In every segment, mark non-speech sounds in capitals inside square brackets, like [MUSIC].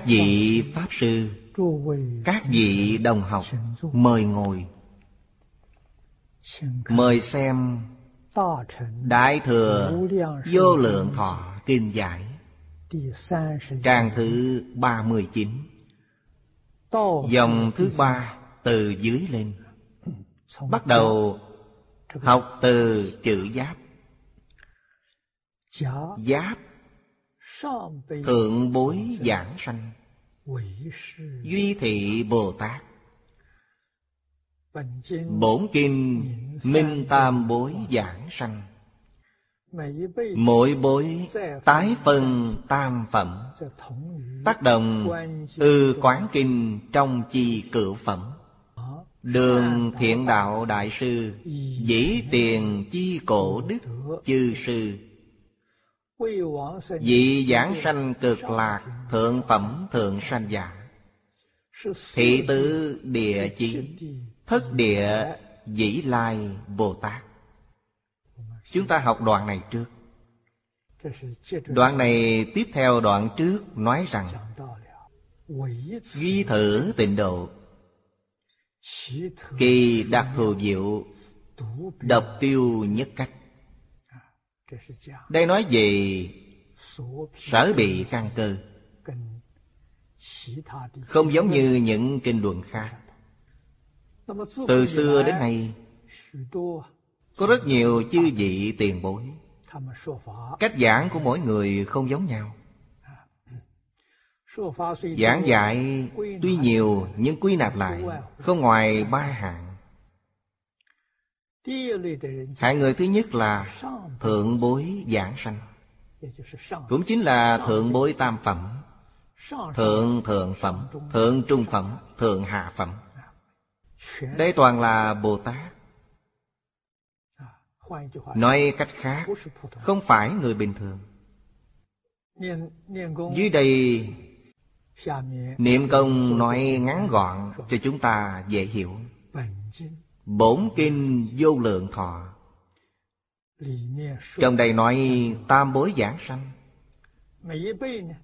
các vị pháp sư, các vị đồng học, mời ngồi. Mời xem đại thừa vô lượng thọ kinh giải, trang thứ ba mươi chín, dòng thứ ba từ dưới lên. Bắt đầu học từ chữ giáp. Giáp Thượng bối giảng sanh. Duy thị Bồ Tát. Bổn kinh Minh Tam Bối giảng sanh. Mỗi bối tái phân tam phẩm. Tác động ư quán kinh trong chi cửu phẩm. Đường thiện đạo đại sư Dĩ tiền chi cổ đức chư sư. Vị giảng sanh cực lạc Thượng phẩm thượng sanh giả. Thị tứ địa chỉ Thất địa dĩ lai Bồ Tát. Chúng ta học đoạn này trước. Đoạn này tiếp theo đoạn trước nói rằng Ghi thử tịnh độ. Kỳ đặc thù diệu Độc tiêu nhất cách đây nói về sở bị căn cơ không giống như những kinh luận khác。từ xưa đến nay có rất nhiều chư vị tiền bối cách giảng của mỗi người không giống nhau giảng dạy tuy nhiều nhưng quy nạp lại không ngoài ba hạng。hạng người thứ nhất là thượng bối giảng sanh. Cũng chính là thượng bối tam phẩm. Thượng thượng phẩm, thượng trung phẩm, thượng hạ phẩm. Đây toàn là bồ tát. Nói cách khác, không phải người bình thường. Dưới đây, niệm công nói ngắn gọn cho chúng ta dễ hiểu. Bổn kinh vô lượng thọ. Trong đây nói tam bối giảng sanh.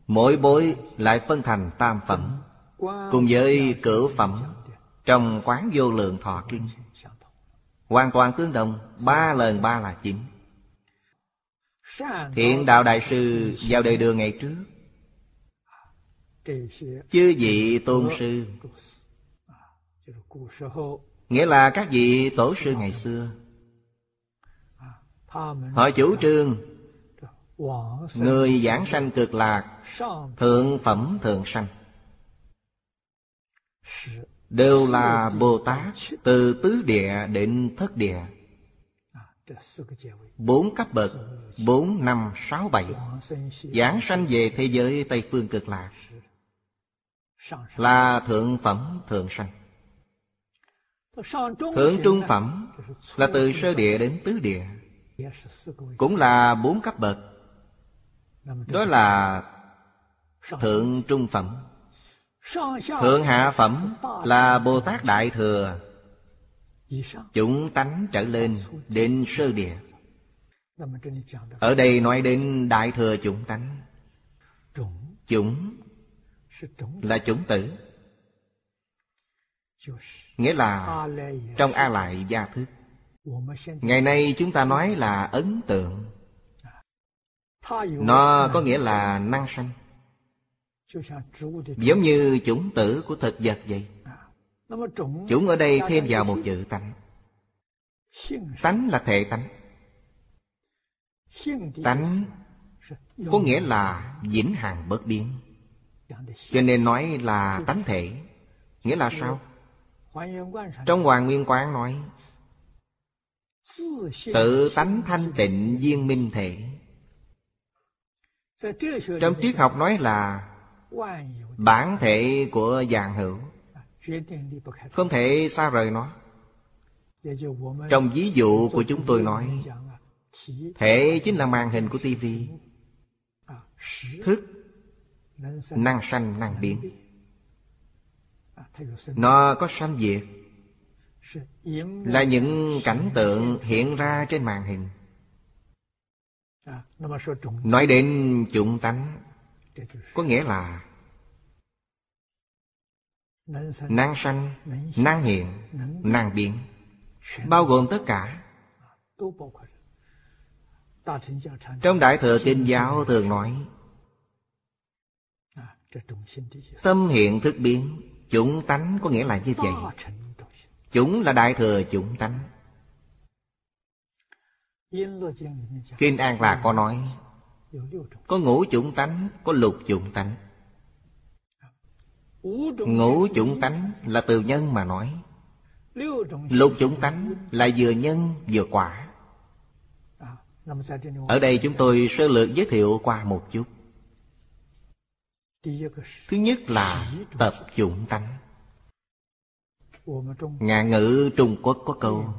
Mỗi bối lại phân thành tam phẩm, Cùng với cửu phẩm Trong quán vô lượng thọ kinh. Hoàn toàn tương đồng, Ba lần ba là chính. Thiện Đạo Đại Sư vào đời đường ngày trước. Chư vị tôn sư nghĩa là các vị tổ sư ngày xưa. Họ chủ trương người giảng sanh cực lạc, thượng phẩm thượng sanh. Đều là bồ tát từ tứ địa đến thất địa. Bốn cấp bậc, bốn năm sáu bảy, giảng sanh về thế giới tây phương cực lạc, là thượng phẩm thượng sanh. Thượng trung phẩm là từ sơ địa đến tứ địa, Cũng là bốn cấp bậc. Đó là thượng trung phẩm. Thượng hạ phẩm là Bồ Tát Đại Thừa. Chúng tánh trở lên đến sơ địa. Ở đây nói đến Đại Thừa chúng tánh. Chúng là chúng tử nghĩa là trong a lại gia thức ngày nay chúng ta nói là ấn tượng。nó có nghĩa là năng sanh giống như chủng tử của thực vật vậy。chủng ở đây thêm vào một chữ tánh。tánh là thể tánh。tánh có nghĩa là vĩnh hằng bất biến。cho nên nói là tánh thể。Nghĩa là sao trong Hoàng Nguyên Quán nói Tự tánh thanh tịnh viên minh thể. Trong triết học nói là Bản thể của dạng hữu. Không thể xa rời nó. Trong ví dụ của chúng tôi nói Thể chính là màn hình của tivi. Thức Năng sanh năng biến nó có sanh diệt. Là những cảnh tượng hiện ra trên màn hình. Nói đến chủng tánh có nghĩa là năng sanh năng hiện năng biến bao gồm tất cả. Trong đại thừa kinh giáo thường nói tâm hiện thức biến. Chủng tánh có nghĩa là như vậy. Chủng là đại thừa chủng tánh. Kinh An là có nói Có ngũ chủng tánh Có lục chủng tánh. Ngũ chủng tánh là từ nhân mà nói. Lục chủng tánh là vừa nhân vừa quả. Ở đây chúng tôi sơ lược giới thiệu qua một chút. Thứ nhất là tập dụng tánh. Ngạn ngữ Trung Quốc có câu,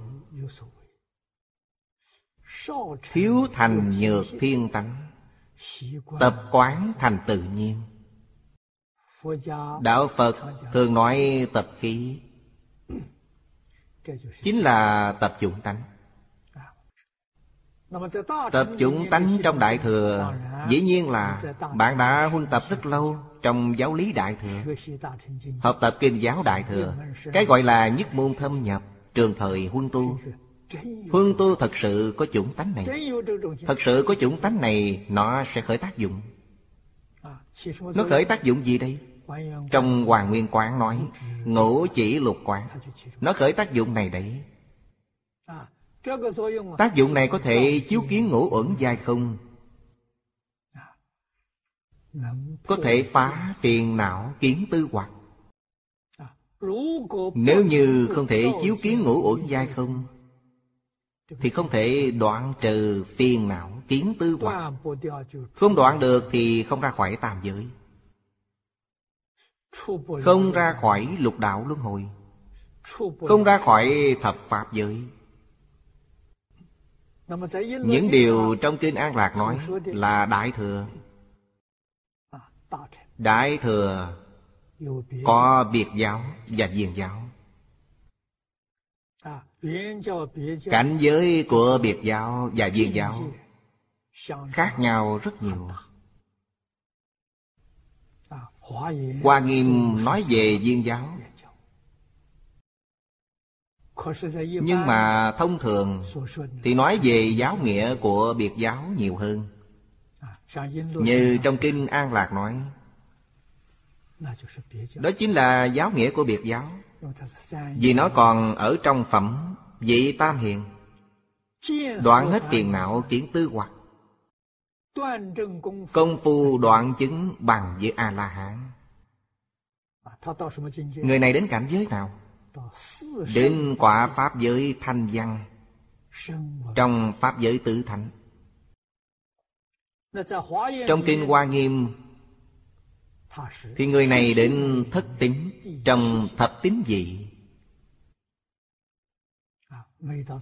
Thiếu thành nhược thiên tánh, Tập quán thành tự nhiên. Đạo Phật thường nói tập khí, Chính là tập dụng tánh. Tập chủng tánh trong Đại Thừa, Dĩ nhiên là bạn đã huân tập rất lâu Trong giáo lý Đại Thừa, Học tập kinh giáo Đại Thừa, Cái gọi là nhất môn thâm nhập, Trường thời huân tu. Huân tu thật sự có chủng tánh này. Thật sự có chủng tánh này, Nó sẽ khởi tác dụng. Nó khởi tác dụng gì đây? Trong Hoàng Nguyên Quán nói, Ngũ chỉ lục quán. Nó khởi tác dụng này đấy. Tác dụng này có thể chiếu kiến ngũ uẩn dài không? Có thể phá phiền não kiến tư hoặc. Nếu như không thể chiếu kiến ngũ uẩn dài không? Thì không thể đoạn trừ phiền não kiến tư hoặc. Không đoạn được thì không ra khỏi tam giới. Không ra khỏi lục đạo luân hồi. Không ra khỏi thập pháp giới những điều trong kinh an lạc nói là đại thừa. Đại thừa có biệt giáo và viên giáo. Cảnh giới của biệt giáo và viên giáo khác nhau rất nhiều. Hoa nghiêm nói về viên giáo nhưng mà thông thường thì nói về giáo nghĩa của biệt giáo nhiều hơn. Như trong kinh an lạc nói đó chính là giáo nghĩa của biệt giáo. Vì nó còn ở trong phẩm vị tam hiền. Đoạn hết tiền não kiến tư hoặc. Công phu đoạn chứng bằng với a la hán. Người này đến cảnh giới nào? Đến quả Pháp giới thanh văn. Trong Pháp giới tứ thánh. Trong Kinh Hoa Nghiêm, Thì người này đến thất tính Trong thập tính dị.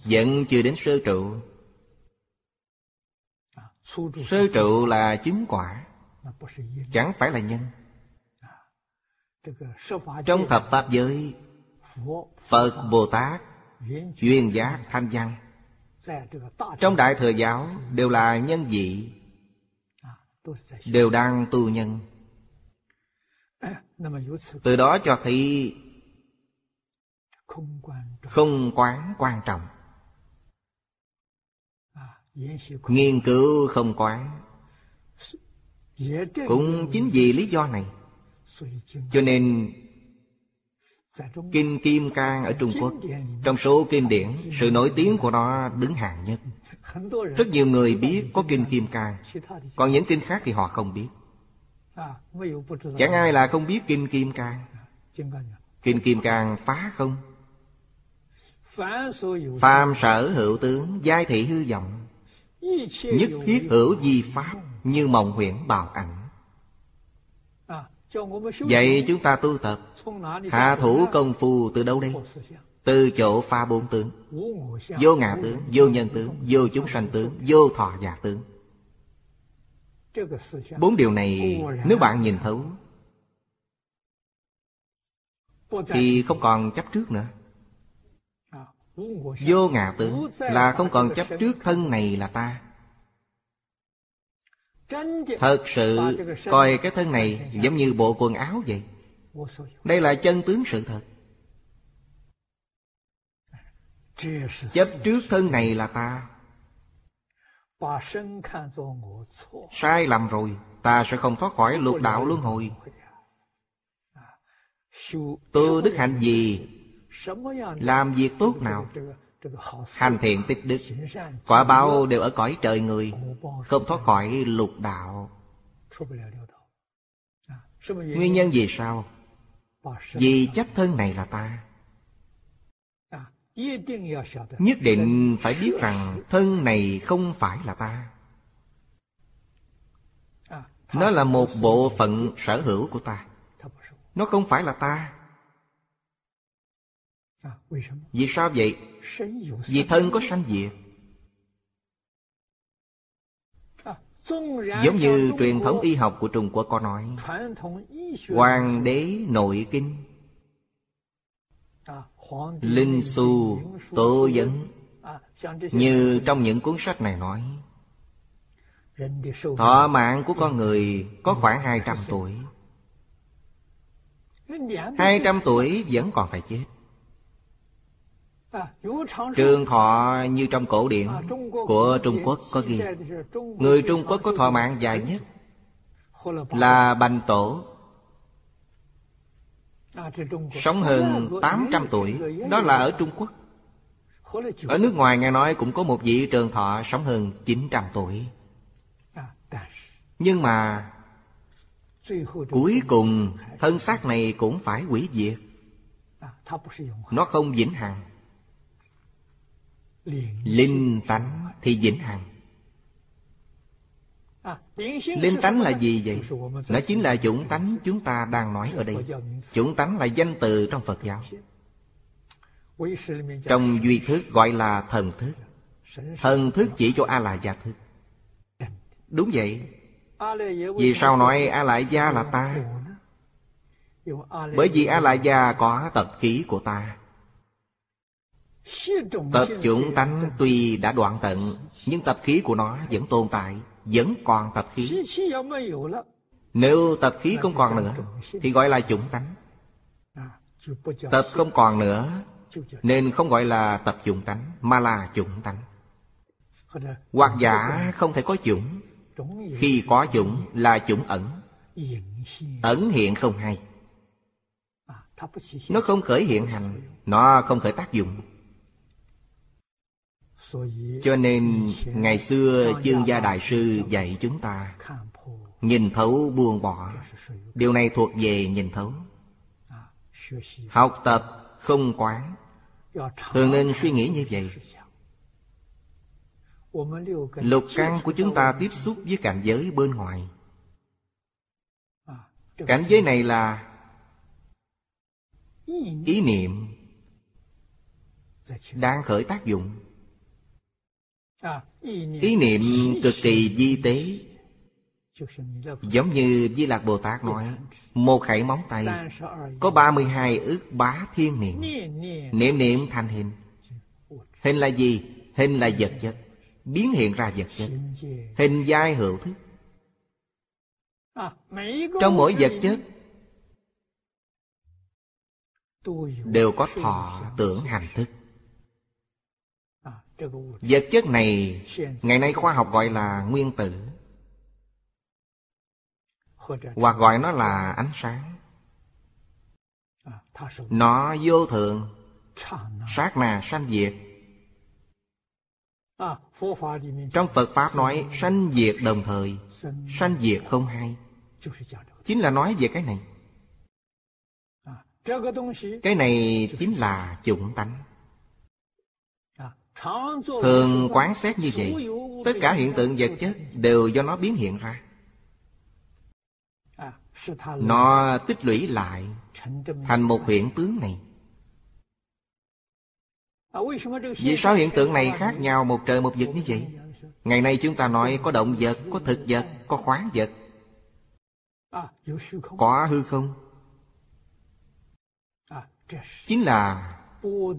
Vẫn chưa đến sơ trụ. Sơ trụ là chứng quả, Chẳng phải là nhân. Trong thập pháp giới phật bồ tát duyên giác thanh văn. Trong đại thừa giáo đều là nhân vị, đều đang tu nhân. Từ đó cho thấy không quán quan trọng. Nghiên cứu không quán. Cũng chính vì lý do này, cho nên Kinh Kim Cang ở Trung Quốc, Trong số kinh điển, Sự nổi tiếng của nó đứng hàng nhất. Rất nhiều người biết có kinh Kim Cang, Còn những kinh khác thì họ không biết. Chẳng ai là không biết kinh Kim Cang. Kinh Kim Cang phá không? Phàm sở hữu tướng, Giai thị hư vọng. Nhất thiết hữu di pháp, Như mộng huyễn bào ảnh. Vậy chúng ta tu tập. Hạ thủ công phu từ đâu đây? Từ chỗ pha bốn tướng. Vô ngã tướng, vô nhân tướng, vô chúng sanh tướng, vô thọ giả tướng. Bốn điều này nếu bạn nhìn thấu Thì không còn chấp trước nữa. Vô ngã tướng là không còn chấp trước thân này là ta. Thật sự coi cái thân này giống như bộ quần áo vậy. Đây là chân tướng sự thật. Chấp trước thân này là ta. Sai lầm rồi, Ta sẽ không thoát khỏi lục đạo luân hồi. Tu đức hạnh gì? Làm việc tốt nào? Hành thiện tích đức, Quả báo đều ở cõi trời người, Không thoát khỏi lục đạo. Nguyên nhân vì sao? Vì chấp thân này là ta. Nhất định phải biết rằng Thân này không phải là ta. Nó là một bộ phận sở hữu của ta. Nó không phải là ta. Vì sao vậy? Vì thân có sanh diệt. Giống như truyền thống y học của Trung Quốc có nói Hoàng đế nội kinh. Linh su tố vấn. Như trong những cuốn sách này nói Thọ mạng của con người có khoảng 200 tuổi. 200 tuổi vẫn còn phải chết. Trường thọ như trong cổ điển của Trung Quốc có ghi. Người Trung Quốc có thọ mạng dài nhất là Bành Tổ. Sống hơn 800 tuổi Đó là ở Trung Quốc. Ở nước ngoài nghe nói cũng có một vị trường thọ sống hơn 900 tuổi. Nhưng mà Cuối cùng thân xác này cũng phải hủy diệt. Nó không vĩnh hằng linh tánh thì vĩnh hằng. Linh tánh là gì vậy? Nó chính là chủng tánh chúng ta đang nói ở đây. Chủng tánh là danh từ trong phật giáo. Trong duy thức gọi là thần thức. Thần thức chỉ cho a la gia thức. Đúng vậy. Vì sao nói a la gia là ta? Bởi vì a la gia có tật khí của ta. Tập chủng tánh tuy đã đoạn tận, Nhưng tập khí của nó vẫn tồn tại, Vẫn còn tập khí. Nếu tập khí không còn nữa, Thì gọi là chủng tánh. Tập không còn nữa, Nên không gọi là tập chủng tánh, Mà là chủng tánh. Hoặc giả không thể có chủng. Khi có chủng là chủng ẩn. Ẩn hiện không hay. Nó không khởi hiện hành, Nó không khởi tác dụng cho nên ngày xưa chương gia đại sư dạy chúng ta nhìn thấu buông bỏ. Điều này thuộc về nhìn thấu. Học tập không quán. Thường nên suy nghĩ như vậy. Lục căn của chúng ta tiếp xúc với cảnh giới bên ngoài. Cảnh giới này là ý niệm đang khởi tác dụng ý niệm cực kỳ di tế. Giống như di lạc bồ tát nói, một khẩy móng tay, có 32 ước bá thiên niệm. Niệm niệm thành hình. Hình là gì? Hình là vật chất, biến hiện ra vật chất. Hình giai hữu thức. Trong mỗi vật chất đều có thọ tưởng hành thức vật chất này, ngày nay khoa học gọi là nguyên tử. Hoặc gọi nó là ánh sáng. Nó vô thường. Sát nà sanh diệt. Trong phật pháp nói sanh diệt đồng thời, sanh diệt không hai chính là nói về cái này. Cái này chính là chủng tánh thường quán xét như vậy, tất cả hiện tượng vật chất đều do nó biến hiện ra. Nó tích lũy lại thành một hiện tướng này. Vì sao hiện tượng này khác nhau một trời một vực như vậy? Ngày nay chúng ta nói có động vật, có thực vật, có khoáng vật. Có hư không? Chính là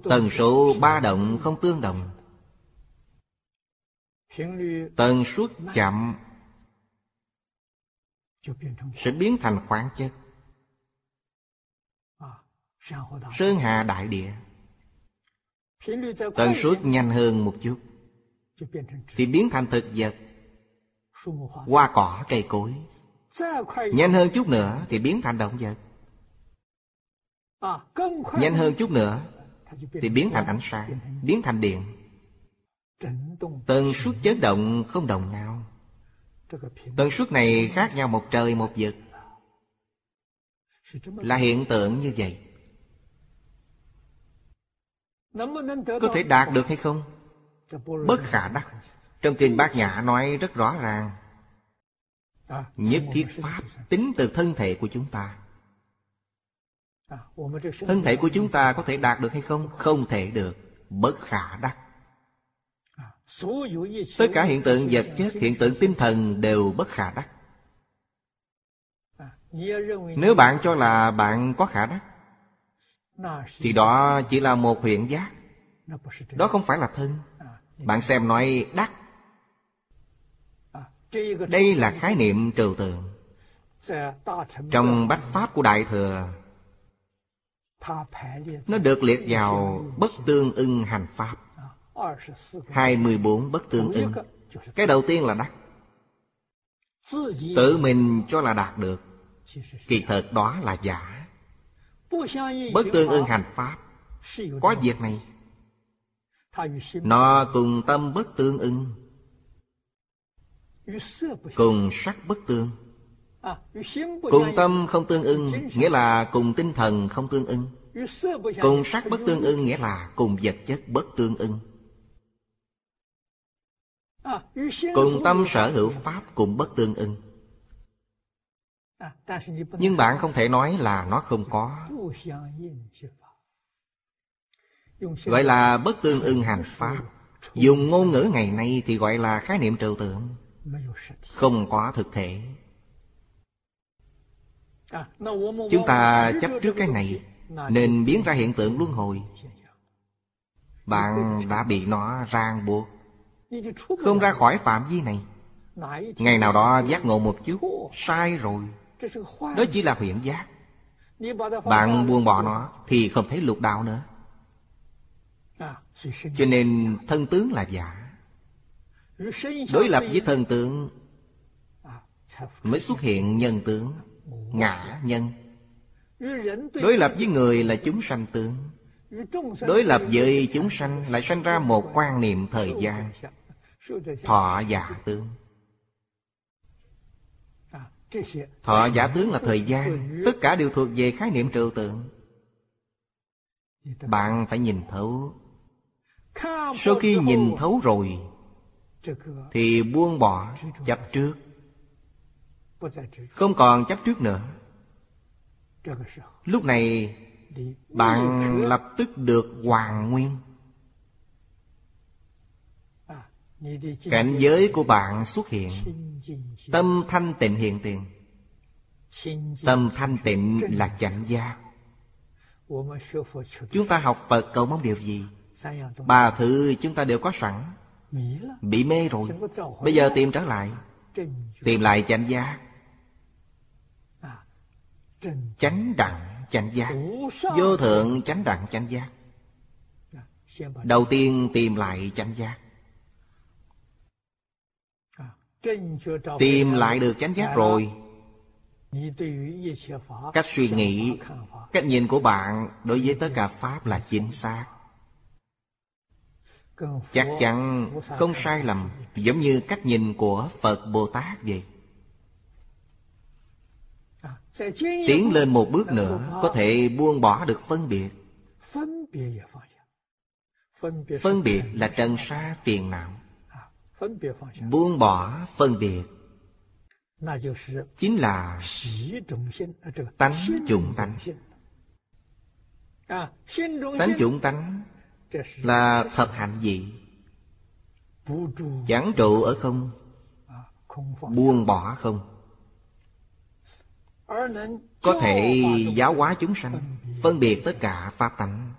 Tần số ba động không tương đồng. Tần suất chậm Sẽ biến thành khoáng chất Sơn Hà Đại Địa. Tần suất nhanh hơn một chút, Thì biến thành thực vật. Hoa cỏ, cây cối. Nhanh hơn chút nữa, thì biến thành động vật. Nhanh hơn chút nữa thì biến thành ánh sáng, Biến thành điện. Tần suất chấn động không đồng nhau. Tần suất này khác nhau một trời một vực. Là hiện tượng như vậy. Có thể đạt được hay không? Bất khả đắc. Trong kinh bát nhã nói rất rõ ràng. Nhất thiết pháp tính từ thân thể của chúng ta. Thân thể của chúng ta có thể đạt được hay không? Không thể được. Bất khả đắc. Tất cả hiện tượng vật chất, hiện tượng tinh thần đều bất khả đắc. Nếu bạn cho là bạn có khả đắc Thì đó chỉ là một huyện giác. Đó không phải là thân. Bạn xem nói đắc. Đây là khái niệm trừu tượng. Trong bách pháp của Đại Thừa nó được liệt vào bất tương ưng hành pháp. 24 bất tương ưng. Cái đầu tiên là đắc. Tự mình cho là đạt được. Kỳ thật đó là giả. Bất tương ưng hành pháp. Có việc này. Nó cùng tâm bất tương ưng. Cùng sắc bất tương. Cùng tâm không tương ưng, Nghĩa là cùng tinh thần không tương ưng. Cùng sắc bất tương ưng, Nghĩa là cùng vật chất bất tương ưng. Cùng tâm sở hữu Pháp cũng bất tương ưng. Nhưng bạn không thể nói là nó không có. Gọi là bất tương ưng hành Pháp. Dùng ngôn ngữ ngày nay thì gọi là khái niệm trừu tượng. Không có thực thể. Chúng ta chấp trước cái này Nên biến ra hiện tượng luân hồi. Bạn đã bị nó ràng buộc, không ra khỏi phạm vi này. Ngày nào đó giác ngộ một chút, Sai rồi. Đó chỉ là huyện giác. Bạn buông bỏ nó Thì không thấy lục đạo nữa. Cho nên thân tướng là giả. Đối lập với thân tướng Mới xuất hiện nhân tướng. Ngã nhân. Đối lập với người là chúng sanh tướng. Đối lập với chúng sanh Lại sanh ra một quan niệm thời gian, Thọ giả tướng. Thọ giả tướng là thời gian, Tất cả đều thuộc về khái niệm trừu tượng. Bạn phải nhìn thấu. Sau khi nhìn thấu rồi, Thì buông bỏ chấp trước. Không còn chấp trước nữa. Lúc này Bạn lập tức được hoàn nguyên. Cảnh giới của bạn xuất hiện. Tâm thanh tịnh hiện tiền. Tâm thanh tịnh là chánh giác. Chúng ta học Phật cầu mong điều gì? Ba thứ chúng ta đều có sẵn. Bị mê rồi. Bây giờ tìm trở lại. Tìm lại chánh giác Chánh đẳng, chánh giác. Vô thượng, chánh đẳng, chánh giác. Đầu tiên tìm lại chánh giác. Tìm lại được chánh giác rồi. Cách suy nghĩ, Cách nhìn của bạn Đối với tất cả Pháp là chính xác. Chắc chắn không sai lầm, Giống như cách nhìn của Phật Bồ Tát vậy. Tiến lên một bước nữa, Có thể buông bỏ được phân biệt. Phân biệt là trần sa phiền não. Buông bỏ phân biệt Chính là Tánh chủng tánh. Tánh chủng tánh Là thập hạnh gì? Chẳng trụ ở không? Buông bỏ không? Có thể giáo hóa chúng sanh, Phân biệt tất cả pháp tánh.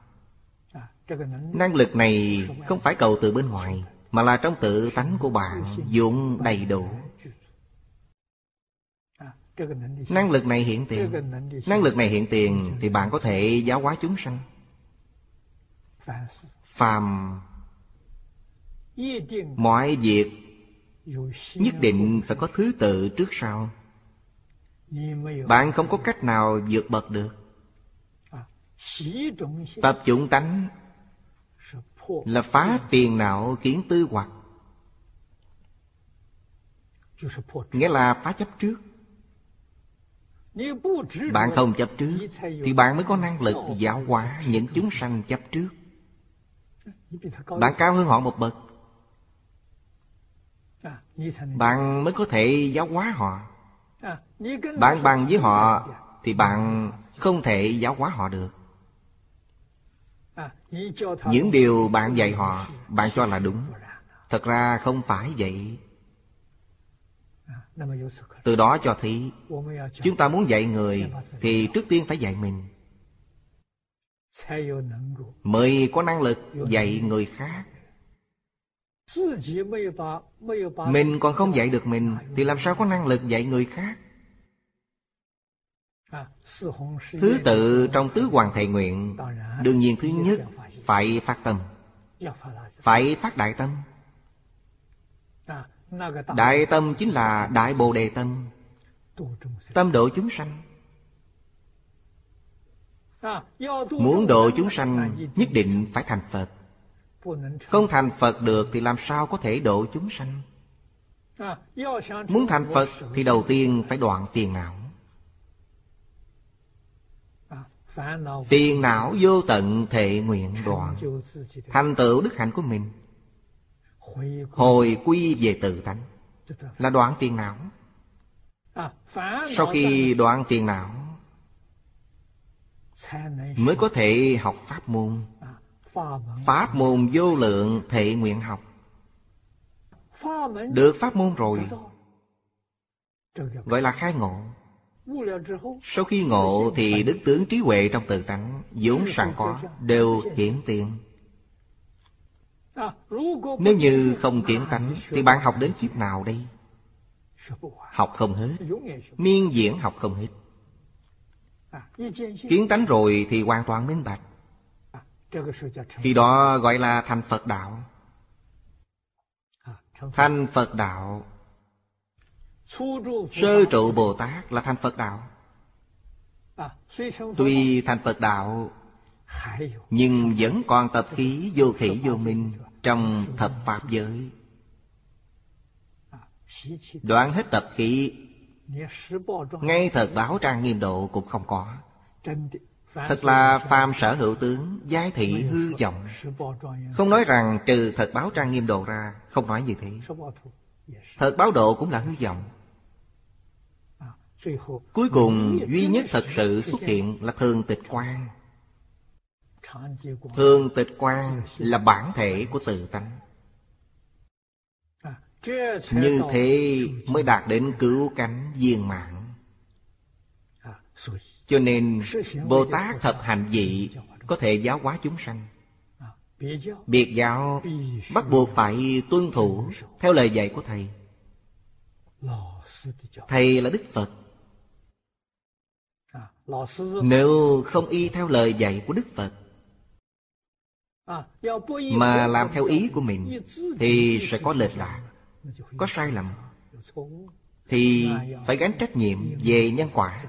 Năng lực này không phải cầu từ bên ngoài, mà là trong tự tánh của bạn dụng đầy đủ. Năng lực này hiện tiền. Năng lực này hiện tiền Thì bạn có thể giáo hóa chúng sanh. Phàm Mọi việc Nhất định phải có thứ tự trước sau. Bạn không có cách nào vượt bậc được. Tập chủng tánh Là phá tiền não kiến tư hoặc. Nghĩa là phá chấp trước. Bạn không chấp trước, Thì bạn mới có năng lực giáo hóa những chúng sanh chấp trước. Bạn cao hơn họ một bậc. Bạn mới có thể giáo hóa họ. Bạn bằng với họ Thì bạn không thể giáo hóa họ được. Những điều bạn dạy họ, Bạn cho là đúng. Thật ra không phải vậy. Từ đó cho thấy, chúng ta muốn dạy người thì trước tiên phải dạy mình. Mới có năng lực dạy người khác. Mình còn không dạy được mình, thì làm sao có năng lực dạy người khác? Thứ tự trong tứ hoàng thệ nguyện đương nhiên thứ nhất phải phát tâm phải phát đại tâm。Đại tâm chính là Đại Bồ Đề Tâm Tâm độ chúng sanh Muốn độ chúng sanh Nhất định phải thành Phật。Không thành Phật được Thì làm sao có thể độ chúng sanh Muốn thành Phật Thì đầu tiên phải đoạn phiền não Phiền não vô tận thệ nguyện đoạn. Thành tựu đức hạnh của mình. Hồi quy về tự tánh. Là đoạn tiền não. Sau khi đoạn tiền não Mới có thể học pháp môn. Pháp môn vô lượng thể nguyện học. Được pháp môn rồi. Gọi là khai ngộ sau khi ngộ thì đức tướng trí huệ trong tự tánh vốn sẵn có, Đều hiển tiền. Nếu như không kiến tánh Thì bạn học đến kiếp nào đây? Học không hết. Miên diễn học không hết. Kiến tánh rồi thì hoàn toàn minh bạch. Khi đó gọi là thành Phật đạo. Thành Phật đạo Sơ trụ Bồ Tát là thành Phật đạo. Tuy thành Phật đạo Nhưng vẫn còn tập khí vô khỉ vô minh trong thập pháp giới. Đoạn hết tập khí ngay thật báo trang nghiêm độ cũng không có. Thật là phàm sở hữu tướng giai thị hư vọng. Không nói rằng trừ thật báo trang nghiêm độ ra không nói như thế. Thật báo độ cũng là hư vọng cuối cùng, duy nhất thật sự xuất hiện là thường tịch quan Thường tịch quan là bản thể của tự tánh. Như thế mới đạt đến cứu cánh viên mạng Cho nên, Bồ Tát thập hành dị Có thể giáo hóa chúng sanh. Biệt giáo bắt buộc phải tuân thủ Theo lời dạy của Thầy. Thầy là Đức Phật. Nếu không y theo lời dạy của Đức Phật mà làm theo ý của mình thì sẽ có lệch lạc. Có sai lầm. Thì phải gánh trách nhiệm về nhân quả.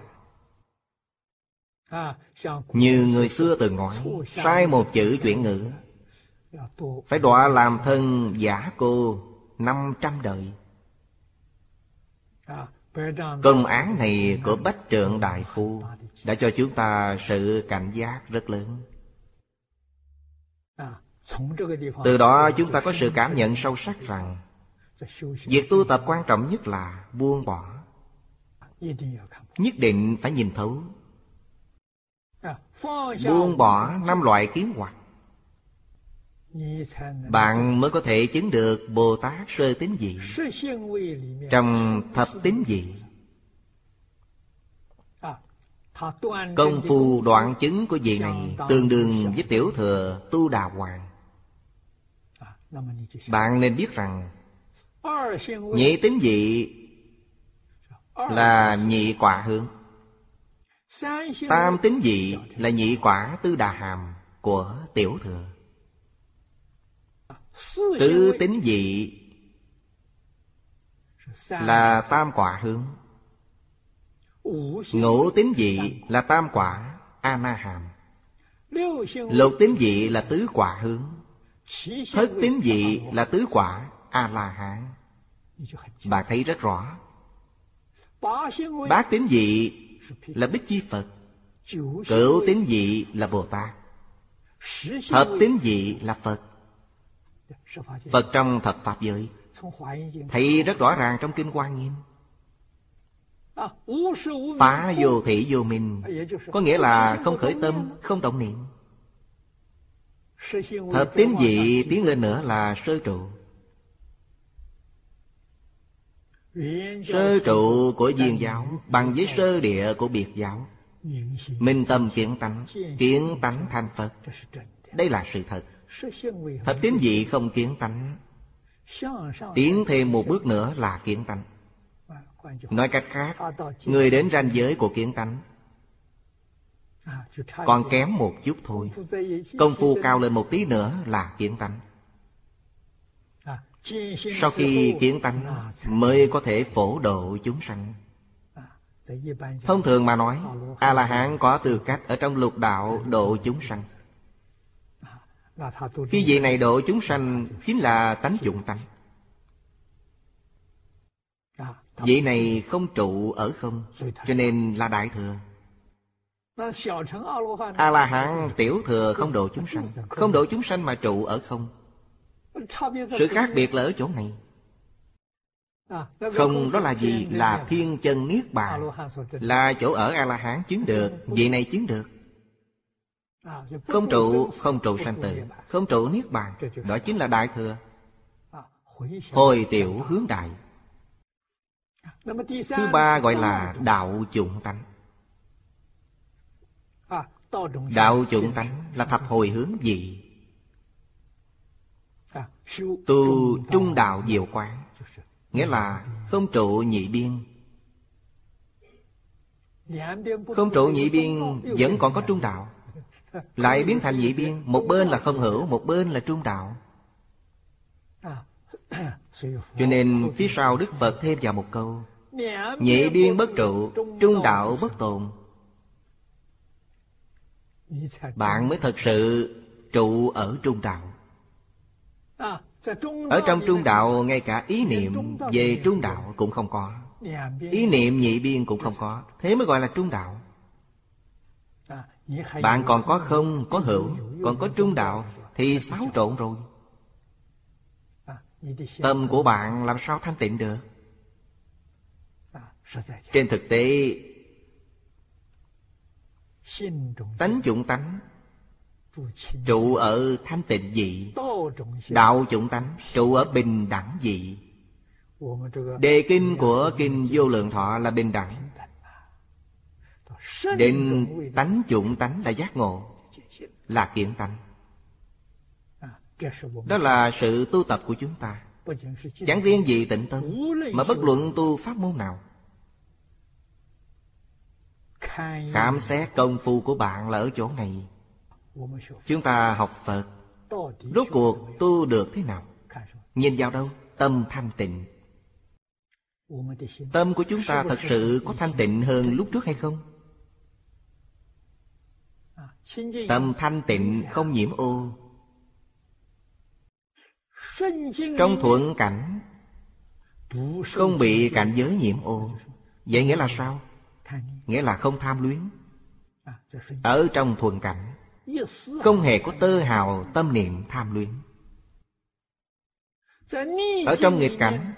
Như người xưa từng nói sai một chữ chuyển ngữ. Phải đọa làm thân giả cô năm trăm đời. Công án này của Bách Trượng Đại Phu Đã cho chúng ta sự cảnh giác rất lớn. Từ đó chúng ta có sự cảm nhận sâu sắc rằng việc tu tập quan trọng nhất là buông bỏ. Nhất định phải nhìn thấu. Buông bỏ năm loại kiến hoặc. Bạn mới có thể chứng được bồ tát sơ tín dị. Trong thập tín dị công phu đoạn chứng của vị này tương đương với tiểu thừa tu đà hoàng. Bạn nên biết rằng Nhị tính dị Là nhị quả hướng Tam tính dị là nhị quả tư đà hàm của tiểu thừa. Tứ tính dị là tam quả hướng Ngũ tính dị là tam quả A Na Hàm Lục tính dị là tứ quả hướng. Thất tính dị là tứ quả A La Hán Bạn thấy rất rõ. Bát tính dị là Bích Chi Phật. Cửu tính dị là Bồ Tát. Thập tính dị là Phật. Phật trong thập Pháp giới. Thấy rất rõ ràng trong Kinh Hoa Nghiêm. Phá vô thị vô minh. Có nghĩa là không khởi tâm, không động niệm. Thập tín dị tiến lên nữa là sơ trụ. Sơ trụ của viên giáo Bằng với sơ địa của biệt giáo. Minh tâm kiến tánh Kiến tánh thành Phật. Đây là sự thật. Thập tín dị không kiến tánh? Tiến thêm một bước nữa là kiến tánh Nói cách khác, Người đến ranh giới của kiến tánh Còn kém một chút thôi. Công phu cao lên một tí nữa là kiến tánh. Sau khi kiến tánh Mới có thể phổ độ chúng sanh. Thông thường mà nói, A-la-hán có tư cách Ở trong lục đạo độ chúng sanh. Khi vị này độ chúng sanh Chính là tánh dụng tánh. Vị này không trụ ở không? Cho nên là đại thừa. A-la-hán tiểu thừa không độ chúng sanh. Không. Độ chúng sanh mà trụ ở không. Sự khác biệt là ở chỗ này. Không đó là gì? Là thiên chân niết bàn. Là chỗ ở A-la-hán chứng được. Vị này chứng được. Không trụ, không trụ sanh tử Không trụ niết bàn. Đó chính là đại thừa. Hồi tiểu hướng đại Thứ ba gọi là đạo chủng tánh. Đạo chủng tánh là thập hồi hướng dị. Tu trung đạo diệu quán, Nghĩa là không trụ nhị biên. Không trụ nhị biên vẫn còn có trung đạo. Lại biến thành nhị biên, Một bên là không hữu, Một bên là trung đạo. Cho nên phía sau Đức Phật thêm vào một câu Nhị biên bất trụ Trung đạo bất tồn. Bạn mới thật sự trụ ở trung đạo. Ở trong trung đạo ngay cả ý niệm về trung đạo cũng không có. Ý niệm nhị biên cũng không có. Thế mới gọi là trung đạo. Bạn còn có không, có hữu Còn có trung đạo Thì xáo trộn rồi. Tâm của bạn làm sao thanh tịnh được? Trên thực tế, tánh chủng tánh, trụ ở thanh tịnh dị đạo chủng tánh, trụ ở bình đẳng dị đề kinh của kinh vô lượng thọ là bình đẳng. Đến tánh chủng tánh là giác ngộ, là kiện tánh đó là sự tu tập của chúng ta. chẳng riêng gì tịnh tâm mà bất luận tu pháp môn nào. Khám xét công phu của bạn là ở chỗ này. Chúng ta học Phật. Rốt cuộc tu được thế nào? Nhìn vào đâu? Tâm thanh tịnh. Tâm của chúng ta thật sự có thanh tịnh hơn lúc trước hay không? Tâm thanh tịnh không nhiễm ô Trong thuận cảnh Không bị cảnh giới nhiễm ô. Vậy nghĩa là sao? Nghĩa là không tham luyến. Ở trong thuần cảnh Không hề có tơ hào tâm niệm tham luyến. Ở trong nghịch cảnh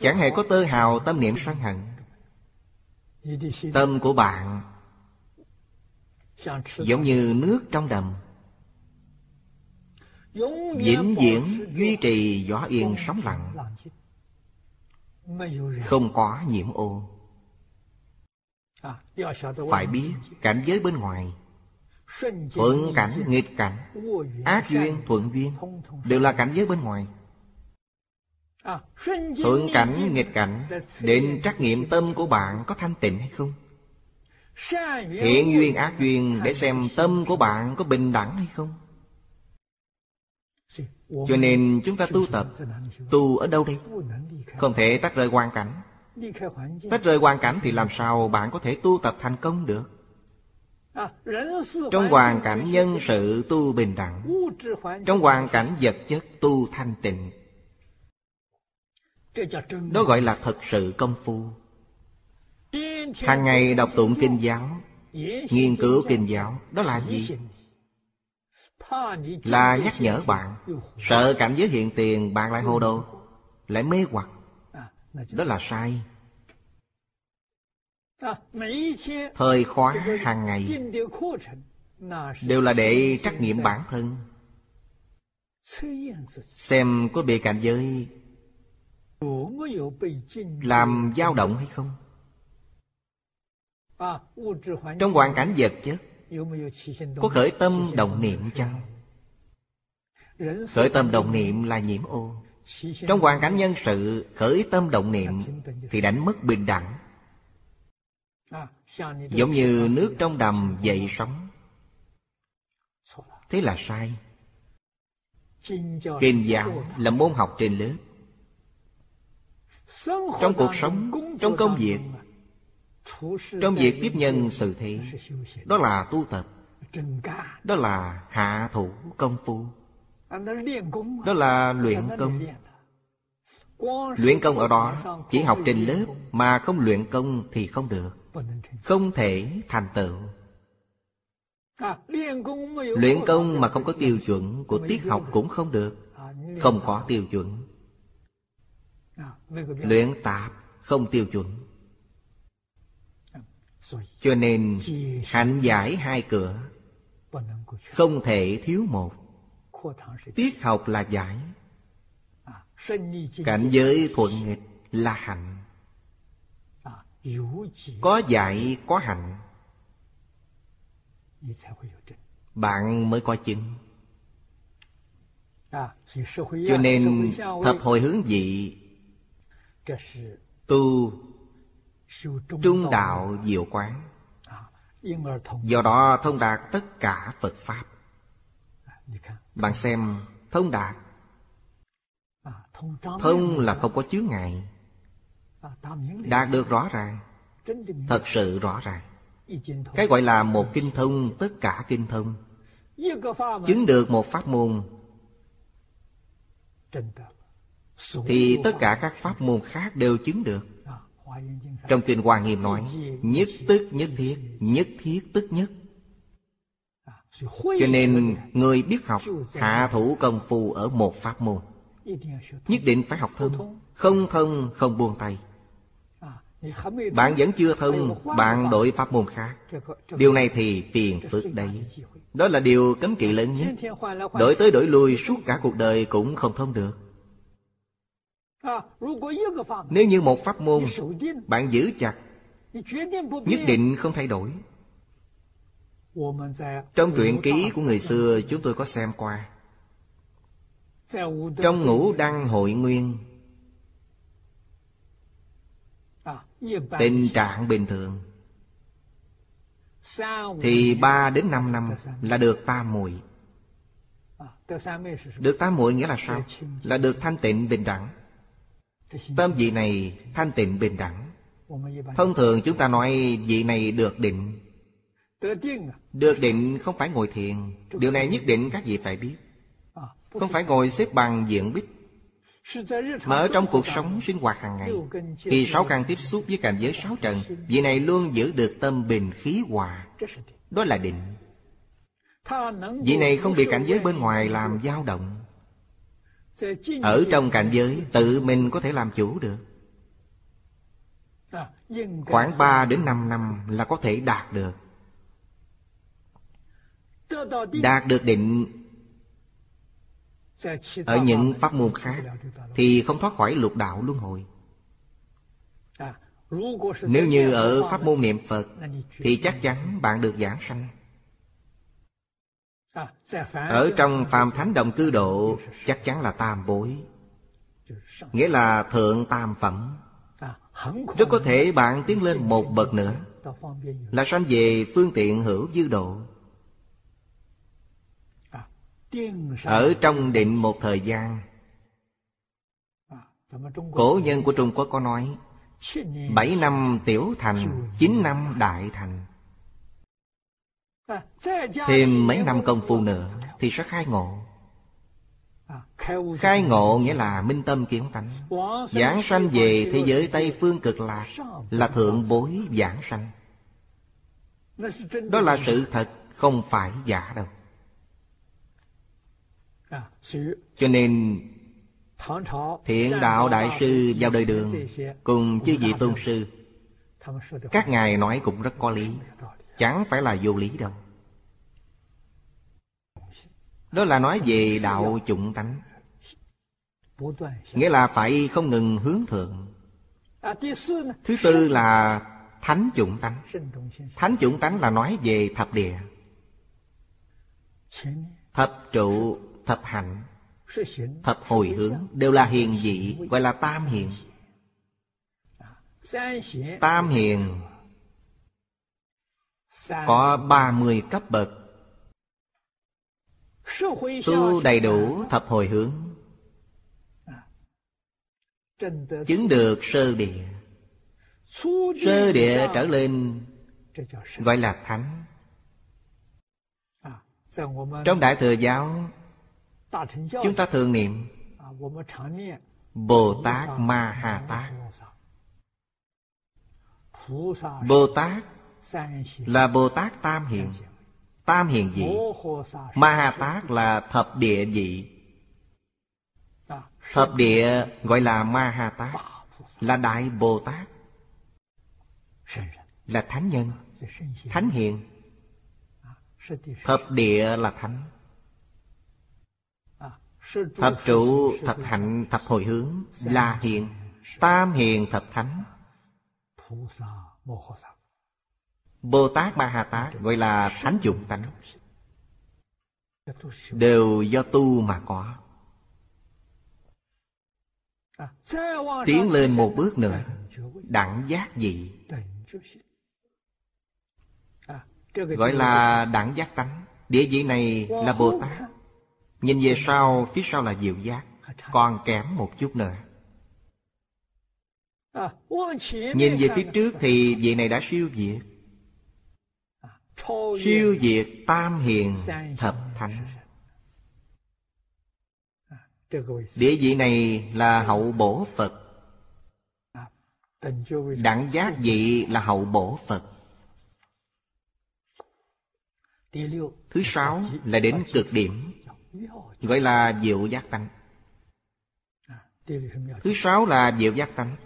Chẳng hề có tơ hào tâm niệm sân hận. Tâm của bạn Giống như nước trong đầm Vĩnh viễn duy trì gió yên sóng lặng. Không có nhiễm ô. Phải biết cảnh giới bên ngoài Thuận cảnh, nghịch cảnh Ác duyên, thuận duyên Đều là cảnh giới bên ngoài. Thuận cảnh, nghịch cảnh đến trắc nghiệm tâm của bạn có thanh tịnh hay không? Thiện duyên ác duyên Để xem tâm của bạn có bình đẳng hay không? Cho nên chúng ta tu tập, Tu ở đâu đây? Không thể tách rời hoàn cảnh. Tách rời hoàn cảnh thì làm sao bạn có thể tu tập thành công được? Trong hoàn cảnh nhân sự tu bình đẳng, Trong hoàn cảnh vật chất tu thanh tịnh, Đó gọi là thật sự công phu. Hàng ngày đọc tụng kinh giáo, Nghiên cứu kinh giáo, Đó là gì? Là nhắc nhở bạn. Sợ cảnh giới hiện tiền bạn lại hồ đồ Lại mê hoặc. Đó là sai. Thời khóa hàng ngày Đều là để trắc nghiệm bản thân. Xem có bị cảnh giới Làm dao động hay không. Trong hoàn cảnh vật chất Có khởi tâm động niệm chăng? Khởi tâm động niệm là nhiễm ô. Trong hoàn cảnh nhân sự Khởi tâm động niệm Thì đánh mất bình đẳng. Giống như nước trong đầm dậy sóng. Thế là sai. Kinh giáo là môn học trên lớp. Trong cuộc sống, trong công việc Trong việc tiếp nhân sự thế Đó là tu tập Đó là hạ thủ công phu Đó là luyện công. Luyện công ở đó Chỉ học trên lớp Mà không luyện công thì không được Không thể thành tựu. Luyện công mà không có tiêu chuẩn Của tiết học cũng không được Không có tiêu chuẩn. Luyện tạp không tiêu chuẩn Cho nên hạnh giải hai cửa. Không thể thiếu một. Tiết học là giải. Cảnh giới thuận nghịch là hạnh. Có dạy có hạnh. Bạn mới có chứng. Cho nên thập hồi hướng dị. Tu Trung đạo diệu quán. Do đó thông đạt tất cả Phật Pháp. Bạn xem thông đạt. Thông là không có chướng ngại. Đạt được rõ ràng. Thật sự rõ ràng. Cái gọi là một kinh thông Tất cả kinh thông. Chứng được một pháp môn. Thì tất cả các pháp môn khác đều chứng được trong Kinh Hoa Nghiêm nói, Nhất tức nhất thiết Nhất thiết tức nhất. Cho nên người biết học, Hạ thủ công phu ở một pháp môn. Nhất định phải học thông Không thông không buông tay. Bạn vẫn chưa thông Bạn đổi pháp môn khác. Điều này thì phiền phức đấy. Đó là điều cấm kỵ lớn nhất. Đổi tới đổi lui suốt cả cuộc đời cũng không thông được. Nếu như một pháp môn Bạn giữ chặt Nhất định không thay đổi. Trong truyện ký của người xưa Chúng tôi có xem qua. Trong ngũ đăng hội nguyên Tình trạng bình thường. Thì ba đến năm năm là được tam muội Được tam muội nghĩa là sao? Là được thanh tịnh bình đẳng Tâm vị này thanh tịnh bình đẳng. Thông thường chúng ta nói vị này được định. Được định không phải ngồi thiền. Điều này nhất định các vị phải biết. Không phải ngồi xếp bằng diện bích. Mà ở trong cuộc sống sinh hoạt hàng ngày. Khi sáu căn tiếp xúc với cảnh giới sáu trần, Vị này luôn giữ được tâm bình khí hòa. Đó là định. Vị này không bị cảnh giới bên ngoài làm dao động. Ở trong cảnh giới tự mình có thể làm chủ được. Khoảng 3 đến 5 năm là có thể đạt được. Đạt được định ở những pháp môn khác thì không thoát khỏi lục đạo luân hồi. Nếu như ở pháp môn niệm phật thì chắc chắn bạn được giảng sanh ở trong phàm thánh đồng cư độ chắc chắn là tam bối. Nghĩa là thượng tam phẩm. Rất có thể bạn tiến lên một bậc nữa Là sanh về phương tiện hữu dư độ. Ở trong định một thời gian Cổ nhân của Trung Quốc có nói Bảy năm tiểu thành Chín năm đại thành Thêm mấy năm công phu nữa Thì sẽ khai ngộ. Khai ngộ nghĩa là minh tâm kiến tánh. Giảng sanh về thế giới Tây Phương cực lạc Là thượng bối giảng sanh. Đó là sự thật, Không phải giả đâu. Cho nên, Thiện đạo đại sư vào đời đường Cùng chư vị tôn sư, Các ngài nói cũng rất có lý. Chẳng phải là vô lý đâu. Đó là nói về đạo chủng tánh. Nghĩa là phải không ngừng hướng thượng. Thứ tư là thánh chủng tánh. Thánh chủng tánh là nói về thập địa. Thập trụ, thập hạnh Thập hồi hướng đều là hiền dị Gọi là tam hiền. Tam hiền có ba mươi cấp bậc. Tu đầy đủ thập hồi hướng. Chứng được sơ địa. Sơ địa trở lên, Gọi là thánh. Trong Đại Thừa Giáo, Chúng ta thường niệm Bồ Tát Ma Ha Tát. Bồ Tát là Bồ Tát Tam Hiền. Tam Hiền dị Ma Ha Tát là thập địa dị Thập địa gọi là Ma Ha Tát. Là Đại Bồ Tát. Là Thánh Nhân. Thánh Hiền. Thập địa là Thánh. Thập trụ, thập hạnh, thập hồi hướng. Là hiền. Tam hiền thập thánh Bồ Tát Ba Hà Tát, gọi là thánh dụng tánh, Đều do tu mà có. Tiến lên một bước nữa, Đẳng giác dị, Gọi là đẳng giác tánh. Địa vị này là Bồ Tát Nhìn về sau, Phía sau là diệu giác, Còn kém một chút nữa. Nhìn về phía trước thì vị này đã siêu diệt Siêu diệt tam hiền thập thánh. Địa vị này là hậu bổ Phật. Đẳng giác vị là hậu bổ Phật. Thứ sáu là đến cực điểm Gọi là diệu giác tánh. Thứ sáu là diệu giác tánh.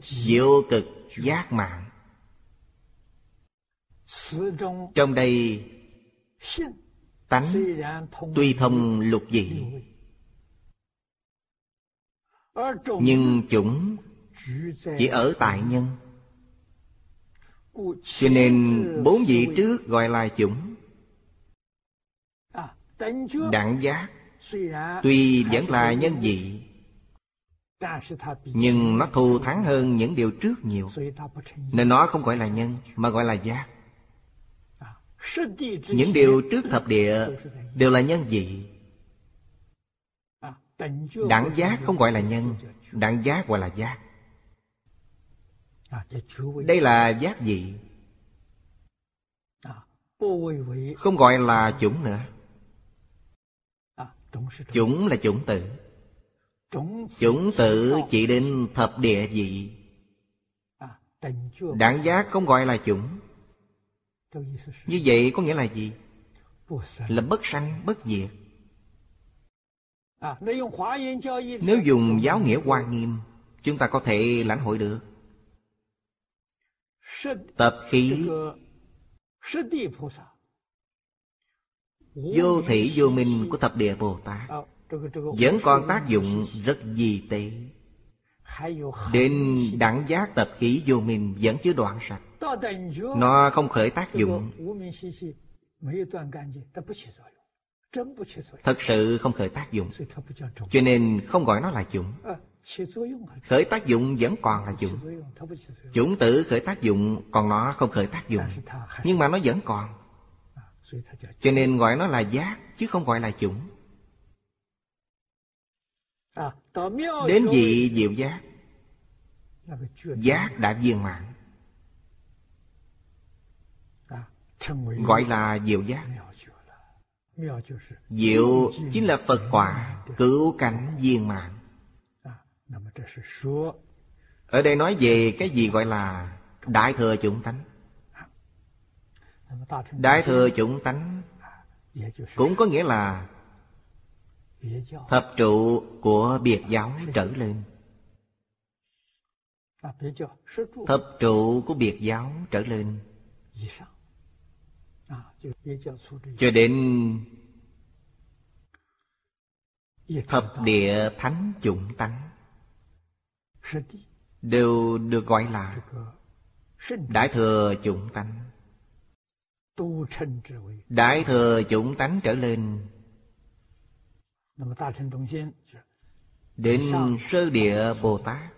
Diệu cực giác mạng Trong đây Tánh tuy thông lục dị Nhưng chúng chỉ ở tại nhân. Cho nên bốn vị trước gọi là chúng. Đẳng giác Tuy vẫn là nhân vị Nhưng nó thù thắng hơn những điều trước nhiều. Nên nó không gọi là nhân Mà gọi là giác Những điều trước thập địa Đều là nhân vị. Đẳng giác không gọi là nhân Đẳng giác gọi là giác. Đây là giác vị. Không gọi là chủng nữa. Chủng là chủng tử. Chủng tử chỉ đến thập địa vị. Đẳng giác không gọi là chủng Như vậy có nghĩa là gì? Là bất sanh, bất diệt. Nếu dùng giáo nghĩa hoa nghiêm Chúng ta có thể lãnh hội được. Tập khí. Vô thị vô minh của thập địa Bồ Tát. Vẫn còn tác dụng rất di tế. Đến đẳng giác tập khí vô minh vẫn chưa đoạn sạch Nó không khởi tác dụng。Thật sự không khởi tác dụng。Cho nên không gọi nó là chủng Khởi tác dụng vẫn còn là chủng Chủng tử khởi tác dụng Còn nó không khởi tác dụng。Nhưng mà nó vẫn còn。Cho nên gọi nó là giác Chứ không gọi là chủng Đến vị diệu giác。Giác đã viên mãn Gọi là diệu giác. Diệu chính là Phật quả Cứu cánh viên mạng. Ở đây nói về cái gì gọi là Đại thừa chủng tánh. Đại thừa chủng tánh Cũng có nghĩa là Thập trụ của biệt giáo trở lên. Thập trụ của biệt giáo trở lên. Cho đến Thập địa thánh chủng tánh Đều được gọi là Đại thừa chủng tánh Đại thừa chủng tánh trở lên. Đến sơ địa Bồ Tát.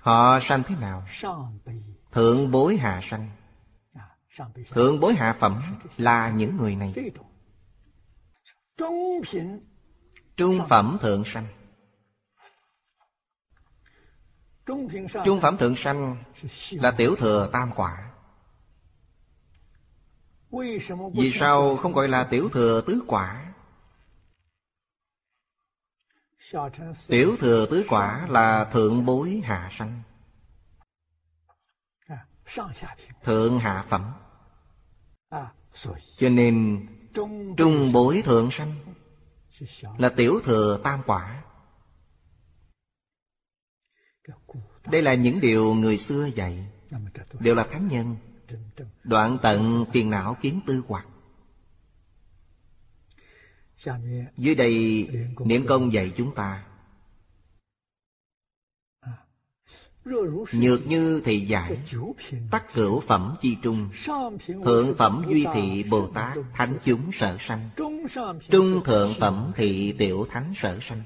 Họ sanh thế nào? Thượng bối hạ sanh. Thượng bối hạ phẩm là những người này. Trung phẩm thượng sanh. Trung phẩm thượng sanh là tiểu thừa tam quả. Vì sao không gọi là tiểu thừa tứ quả? Tiểu thừa tứ quả là thượng bối hạ sanh. Thượng hạ phẩm. Cho nên Trung bối thượng sanh Là tiểu thừa tam quả. Đây là những điều người xưa dạy Đều là thánh nhân. Đoạn tận tiền não kiến tư hoặc. Dưới đây Niệm công dạy chúng ta Nhược như thị giải, Tắc cửu phẩm chi trung. Thượng phẩm duy thị Bồ Tát, Thánh chúng sở sanh. Trung thượng phẩm thị tiểu thánh sở sanh.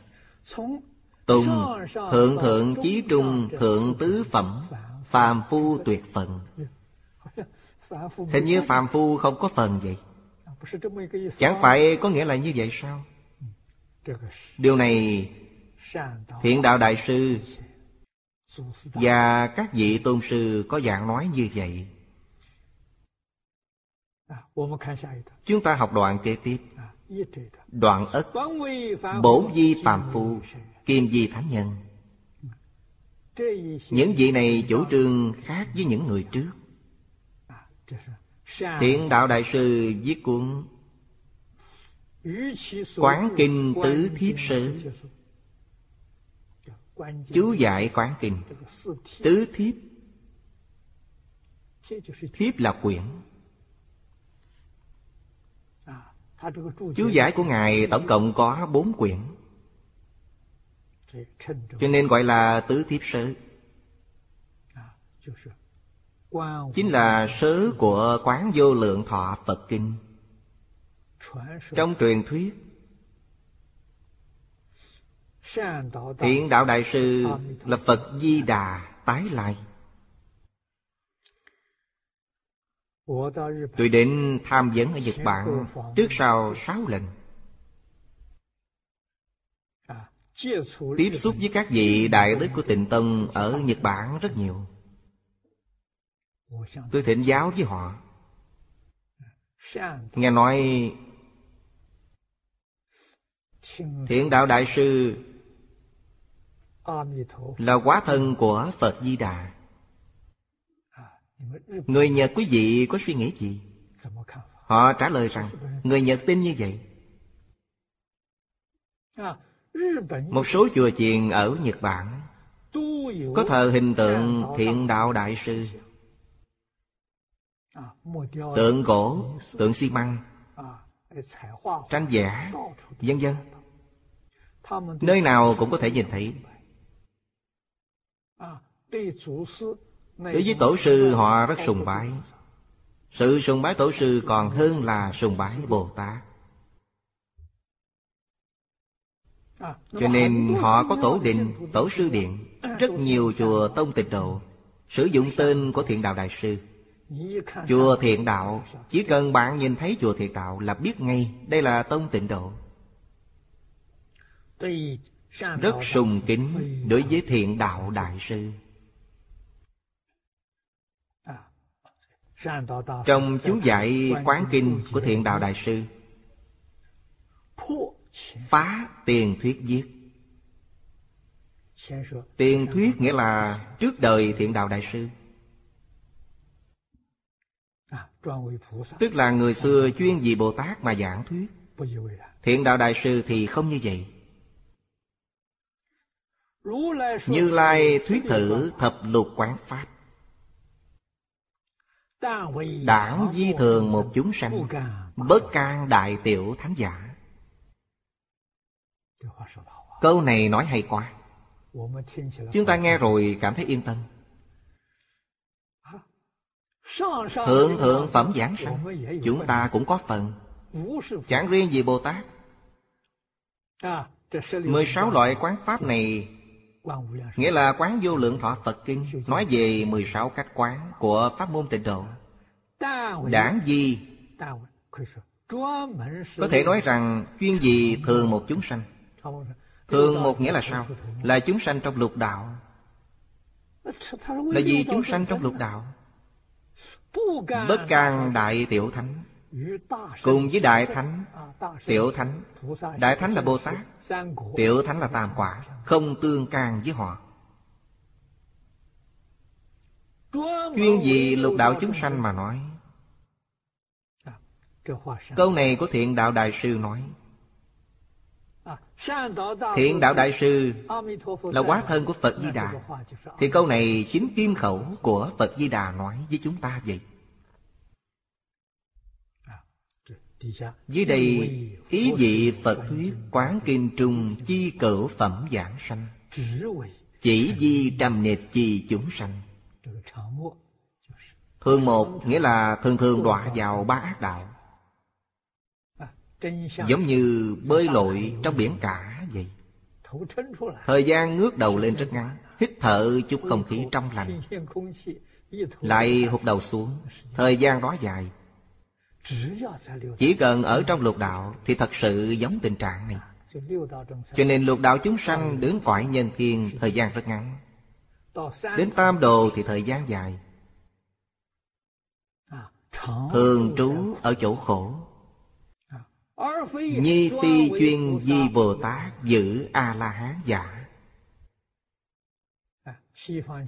Tùng, thượng thượng chí trung, Thượng tứ phẩm, Phàm phu tuyệt phần. Hình như phàm phu không có phần vậy. Chẳng phải có nghĩa là như vậy sao? Điều này, Thiện đạo đại sư và các vị tôn sư có dạng nói như vậy. Chúng ta học đoạn kế tiếp. Đoạn ất Bổ di phàm phu Kim di thánh nhân. Những vị này chủ trương khác với những người trước. Thiện đạo đại sư viết cuốn. Quán kinh tứ thiếp sớ Chú giải quán kinh. Tứ thiếp. Thiếp là quyển. Chú giải của Ngài tổng cộng có bốn quyển. Cho nên gọi là tứ thiếp sớ. Chính là sớ của quán vô lượng thọ Phật Kinh. Trong truyền thuyết Thiện đạo đại sư là Phật Di Đà tái lai. Tôi đến tham vấn ở Nhật Bản Trước sau sáu lần. Tiếp xúc với các vị đại đức của tịnh Tông Ở Nhật Bản rất nhiều. Tôi thỉnh giáo với họ. Nghe nói Thiện đạo đại sư là quá thân của Phật Di Đà. Người Nhật quý vị có suy nghĩ gì? Họ trả lời rằng Người Nhật tin như vậy. Một số chùa chiền ở Nhật Bản Có thờ hình tượng thiện đạo đại sư. Tượng gỗ, tượng xi măng. Tranh vẽ, vân vân. Nơi nào cũng có thể nhìn thấy Đối với tổ sư họ rất sùng bái. Sự sùng bái tổ sư còn hơn là sùng bái Bồ Tát. Cho nên họ có tổ đình, tổ sư điện Rất nhiều chùa tông tịnh độ Sử dụng tên của thiện đạo đại sư. Chùa thiện đạo Chỉ cần bạn nhìn thấy chùa thiện đạo là biết ngay Đây là tông tịnh độ. Rất sùng kính đối với thiện đạo đại sư Trong chú giải quán kinh của thiện đạo đại sư, Phá tiền thuyết giết. Tiền thuyết nghĩa là trước đời thiện đạo đại sư. Tức là người xưa chuyên vì Bồ Tát mà giảng thuyết. Thiện đạo đại sư thì không như vậy. Như Lai thuyết thử thập lục quán Pháp. Đảng di thường một chúng sanh Bất can đại tiểu thánh giả. Câu này nói hay quá. Chúng ta nghe rồi cảm thấy yên tâm. Thượng thượng phẩm giảng sanh, Chúng ta cũng có phần. Chẳng riêng gì Bồ Tát. 16 loại quán Pháp này Nghĩa là quán vô lượng thọ Phật Kinh. Nói về 16 cách quán của Pháp môn tịnh độ. Đảng di Có thể nói rằng chuyên gì thường một chúng sanh. Thường một nghĩa là sao? Là chúng sanh trong lục đạo. Là vì chúng sanh trong lục đạo? Bất can đại tiểu thánh. Cùng với đại thánh, Tiểu thánh. Đại thánh là Bồ Tát Tiểu thánh là Tam Quả, Không tương can với họ. Chuyên gì lục đạo chúng sanh mà nói. Câu này của thiện đạo đại sư nói, Thiện đạo đại sư Là quá thân của Phật Di Đà. Thì câu này chính kim khẩu của Phật Di Đà nói với chúng ta vậy. Dưới đây, ý vị Phật thuyết quán kinh trung chi cửu phẩm giảng sanh. Chỉ di trăm nệp chi chúng sanh. Thường một nghĩa là thường thường đọa vào ba ác đạo. Giống như bơi lội trong biển cả vậy. Thời gian ngước đầu lên rất ngắn, Hít thở chút không khí trong lành. Lại hụt đầu xuống, Thời gian đó dài chỉ cần ở trong lục đạo Thì thật sự giống tình trạng này. Cho nên lục đạo chúng sanh đến cõi nhân thiên Thời gian rất ngắn. Đến tam đồ thì thời gian dài. Thường trú ở chỗ khổ. Nhi phi chuyên di Bồ Tát giữ A-la-hán giả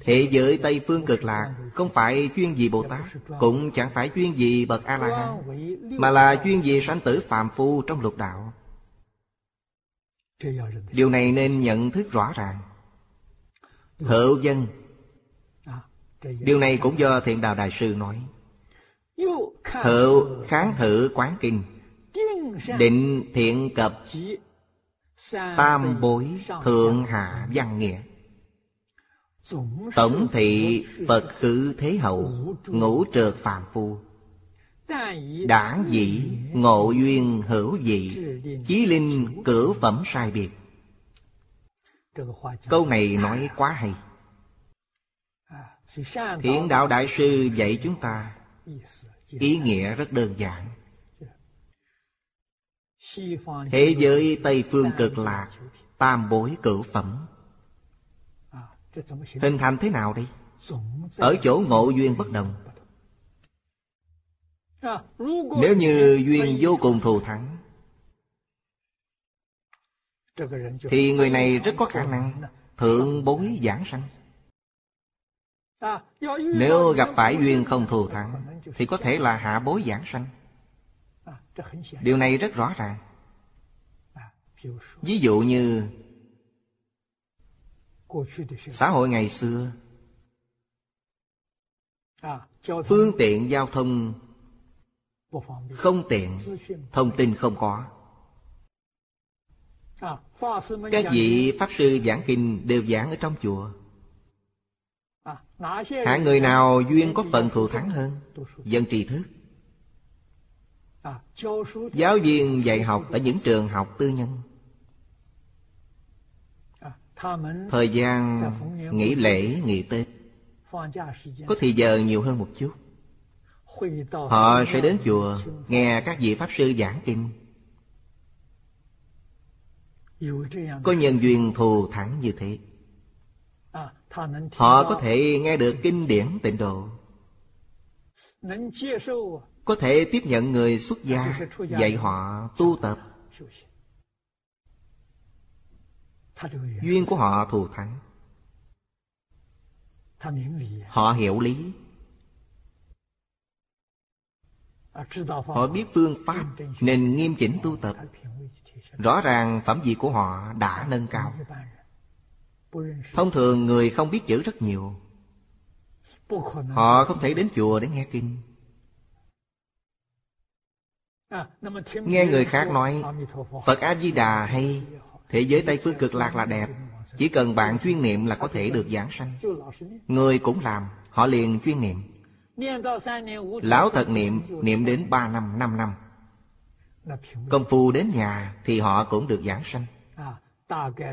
Thế giới Tây Phương cực lạc Không phải chuyên gì Bồ Tát Cũng chẳng phải chuyên gì bậc A-la-hán Mà là chuyên gì sanh tử phàm phu trong lục đạo. Điều này nên nhận thức rõ ràng. Hữu dân Điều này cũng do Thiện Đạo Đại Sư nói. Hữu kháng thử quán kinh Định thiện cập Tam bối thượng hạ văn nghĩa Tổng thị Phật khứ thế hậu, Ngũ trượt phàm phu. Đảng dị Ngộ duyên hữu dị Chí linh cử phẩm sai biệt. Câu này nói quá hay. Thiện đạo đại sư dạy chúng ta, Ý nghĩa rất đơn giản. Thế giới Tây Phương cực lạc, Tam bối cửu phẩm. Hình thành thế nào đây? Ở chỗ ngộ duyên bất đồng. Nếu như duyên vô cùng thù thắng Thì người này rất có khả năng Thượng bối giảng sanh. Nếu gặp phải duyên không thù thắng Thì có thể là hạ bối giảng sanh. Điều này rất rõ ràng. Ví dụ như Xã hội ngày xưa. Phương tiện giao thông Không tiện Thông tin không có. Các vị Pháp Sư giảng kinh Đều giảng ở trong chùa. Hạng người nào duyên có phần thù thắng hơn? Dân trì thức. Giáo viên dạy học ở những trường học tư nhân Thời gian nghỉ lễ, nghỉ Tết Có thì giờ nhiều hơn một chút. Họ sẽ đến chùa Nghe các vị Pháp Sư giảng kinh. Có nhân duyên thù thắng như thế. Họ có thể nghe được kinh điển tịnh độ. Có thể tiếp nhận người xuất gia Dạy họ tu tập. Duyên của họ thù thắng. Họ hiểu lý. Họ biết phương pháp Nên nghiêm chỉnh tu tập. Rõ ràng phẩm vị của họ đã nâng cao. Thông thường người không biết chữ rất nhiều. Họ không thể đến chùa để nghe kinh. Nghe người khác nói Phật A-di-đà hay Thế giới Tây Phương cực lạc là đẹp. Chỉ cần bạn chuyên niệm là có thể được giảng sanh. Người cũng làm Họ liền chuyên niệm. Lão thật niệm Niệm đến ba năm, năm năm. Công phu đến nhà Thì họ cũng được giảng sanh.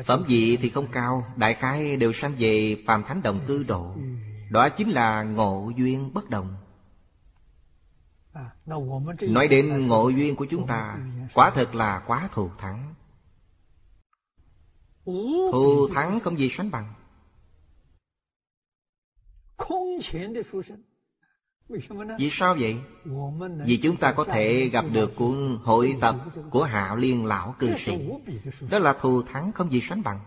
Phẩm vị thì không cao Đại khái đều sanh về phàm thánh đồng cư độ. Đó chính là ngộ duyên bất đồng Nói đến ngộ duyên của chúng ta Quả thật là quá thù thắng. Thù thắng không gì sánh bằng. Vì sao vậy? Vì chúng ta có thể gặp được cuốn hội tập của Hạ Liên Lão Cư Sĩ. Đó là thù thắng không gì sánh bằng.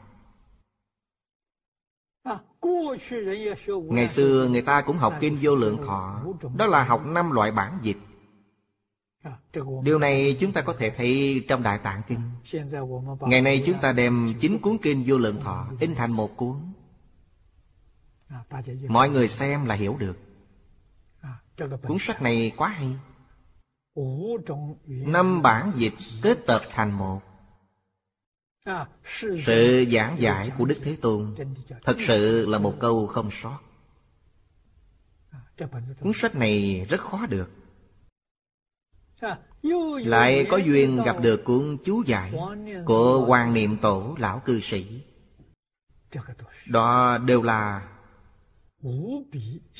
Ngày xưa người ta cũng học Kinh Vô Lượng Thọ. Đó là học năm loại bản dịch Điều này chúng ta có thể thấy trong Đại Tạng Kinh. Ngày nay chúng ta đem chín cuốn Kinh Vô Lượng Thọ In thành một cuốn. Mọi người xem là hiểu được. Cuốn sách này quá hay. Năm bản dịch kết tập thành một. Sự giảng giải của Đức Thế Tôn Thật sự là một câu không sót. Cuốn sách này rất khó được lại có duyên gặp được cuốn chú giải Của Hoàng Niệm Tổ Lão Cư Sĩ. Đó đều là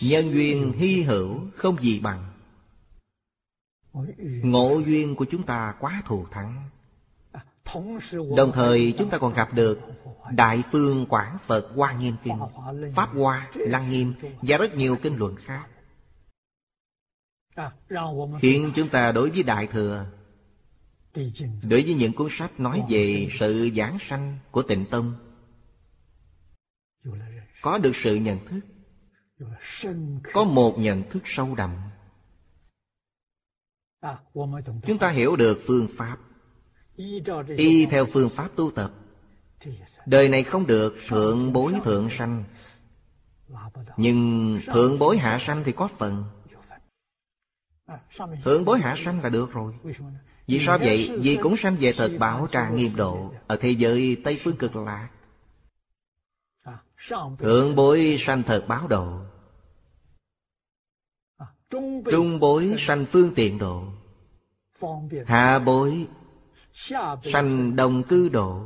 Nhân duyên hy hữu không gì bằng. Ngộ duyên của chúng ta quá thù thắng. Đồng thời chúng ta còn gặp được Đại Phương Quảng Phật Hoa Nghiêm Kinh Pháp Hoa, Lăng Nghiêm Và rất nhiều kinh luận khác. Khiến chúng ta đối với Đại Thừa Đối với những cuốn sách nói về sự giảng sanh của tịnh tông. Có được sự nhận thức có một nhận thức sâu đậm. Chúng ta hiểu được phương pháp. Y theo phương pháp tu tập. Đời này không được thượng bối thượng sanh. nhưng thượng bối hạ sanh thì có phần thượng bối hạ sanh là được rồi. Vì sao vậy? Vì cũng sanh về thật bảo trà nghiêm độ Ở thế giới Tây Phương cực lạc. Thượng bối sanh thật báo độ. Trung bối sanh phương tiện độ. Hạ bối sanh đồng cư độ.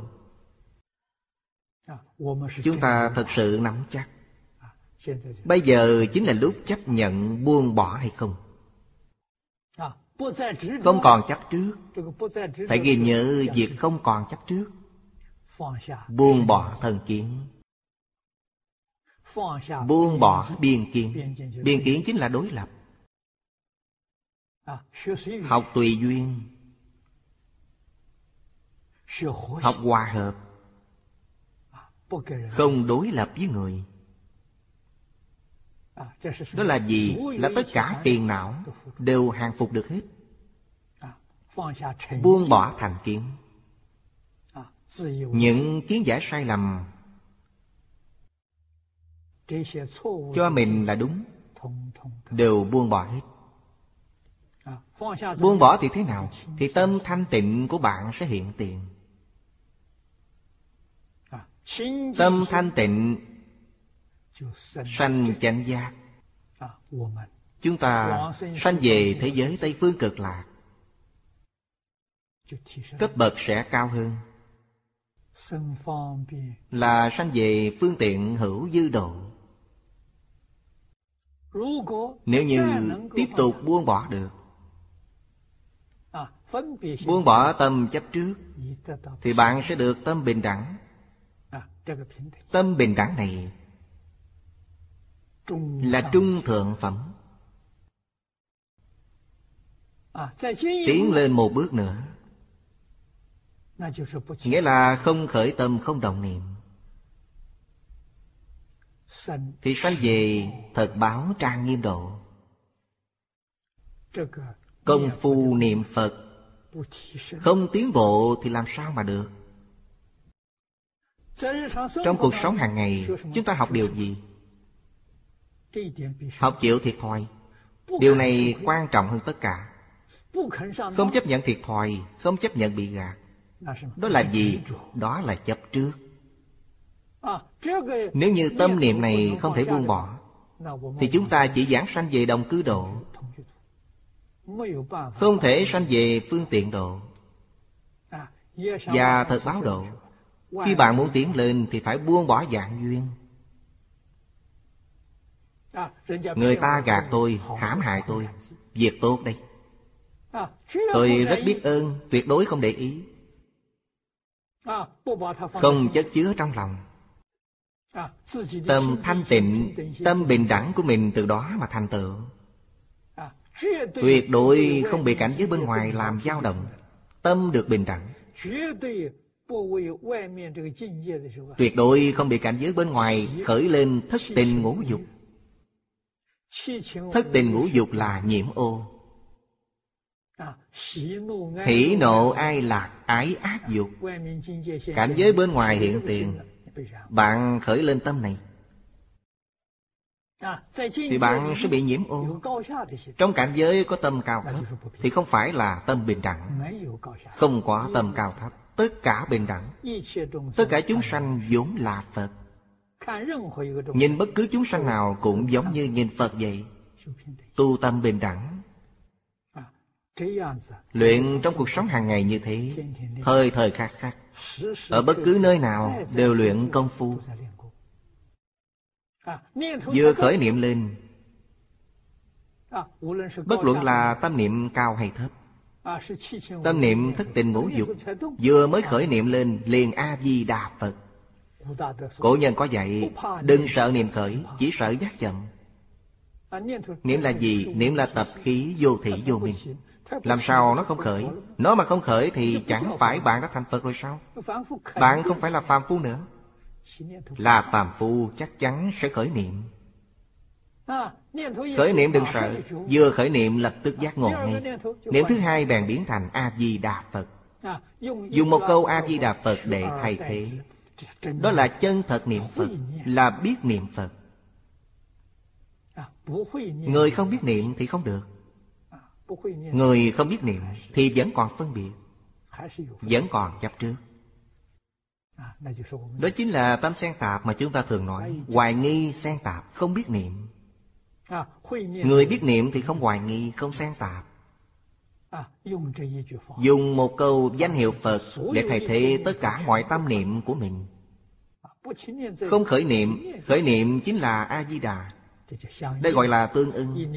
Chúng ta thật sự nắm chắc. Bây giờ chính là lúc chấp nhận buông bỏ hay không không còn chấp trước. Phải ghi nhớ việc không còn chấp trước. Buông bỏ thần kiến. Buông bỏ biên kiến. Biên kiến chính là đối lập. Học tùy duyên. Học hòa hợp. Không đối lập với người đó là gì? Là tất cả tiền não đều hàng phục được hết. Buông bỏ thành kiến. Những kiến giải sai lầm cho mình là đúng, đều buông bỏ hết. Buông bỏ thì thế nào? Thì tâm thanh tịnh của bạn sẽ hiện tiền. Tâm thanh tịnh sanh chánh giác. Chúng ta sanh về thế giới tây phương cực lạc. Cấp bậc sẽ cao hơn. Là sanh về phương tiện hữu dư độ. Nếu như tiếp tục buông bỏ được. Buông bỏ tâm chấp trước thì bạn sẽ được tâm bình đẳng. Tâm bình đẳng này là trung thượng phẩm. Tiến lên một bước nữa. Nghĩa là không khởi tâm không động niệm. Thì sanh về thật báo trang nghiêm độ. Công phu niệm phật. Không tiến bộ thì làm sao mà được? Trong cuộc sống hàng ngày chúng ta học điều gì học chịu thiệt thòi. Điều này quan trọng hơn tất cả. Không chấp nhận thiệt thòi, không chấp nhận bị gạt. Đó là gì? Đó là chấp trước. Nếu như tâm niệm này không thể buông bỏ, thì chúng ta chỉ giảng sanh về đồng cư độ. Không thể sanh về phương tiện độ và thật báo độ. Khi bạn muốn tiến lên thì phải buông bỏ dạng duyên người ta gạt tôi. hãm hại tôi. Việc tốt đây. Tôi rất biết ơn tuyệt đối không để ý. Không chất chứa trong lòng. Tâm thanh tịnh tâm bình đẳng của mình từ đó mà thành tựu. Tuyệt đối không bị cảnh giới bên ngoài làm dao động. Tâm được bình đẳng. Tuyệt đối không bị cảnh giới bên ngoài khởi lên thất tình ngũ dục thất tình ngũ dục là nhiễm ô hỷ nộ ai lạc ái ác dục cảnh giới bên ngoài hiện tiền bạn khởi lên tâm này thì bạn sẽ bị nhiễm ô trong cảnh giới có tâm cao thấp thì không phải là tâm bình đẳng không có tâm cao thấp tất cả bình đẳng tất cả chúng sanh vốn là phật nhìn bất cứ chúng sanh nào cũng giống như nhìn phật vậy. Tu tâm bình đẳng. Luyện trong cuộc sống hàng ngày như thế thời thời khắc khắc. Ở bất cứ nơi nào đều luyện công phu. vừa khởi niệm lên. Bất luận là tâm niệm cao hay thấp. Tâm niệm thất tình ngũ dục. vừa mới khởi niệm lên liền a di đà phật cổ nhân có dạy đừng sợ niệm khởi chỉ sợ giác chậm niệm là gì? niệm là tập khí vô thị vô minh. làm sao nó không khởi? Nó mà không khởi thì chẳng phải bạn đã thành Phật rồi sao? Bạn không phải là phàm phu nữa. Là phàm phu chắc chắn sẽ khởi niệm. Khởi niệm đừng sợ. Vừa khởi niệm lập tức giác ngộ ngay. Niệm thứ hai bèn biến thành A-di-đà Phật. Dùng một câu A-di-đà Phật để thay thế đó là chân thật niệm Phật, Là biết niệm Phật. Người không biết niệm thì không được. Người không biết niệm Thì vẫn còn phân biệt, Vẫn còn chấp trước. Đó chính là tâm sen tạp mà chúng ta thường nói, Hoài nghi sen tạp, không biết niệm. Người biết niệm thì không hoài nghi, Không sen tạp. Dùng một câu danh hiệu Phật Để thay thế tất cả mọi tâm niệm của mình. Không khởi niệm Khởi niệm chính là A-di-đà đây gọi là tương ưng.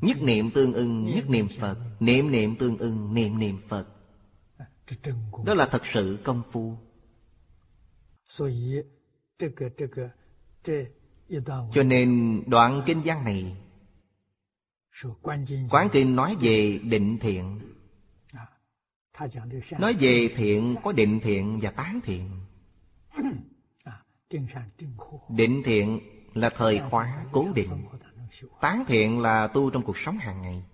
Nhất niệm tương ưng Nhất niệm Phật. Niệm niệm tương ưng Niệm niệm Phật. Đó là thật sự công phu. Cho nên đoạn kinh văn này Quán kinh nói về định thiện. Nói về thiện có định thiện và tán thiện. [COUGHS] Định thiện là thời khóa cố định. tán thiện là tu trong cuộc sống hàng ngày.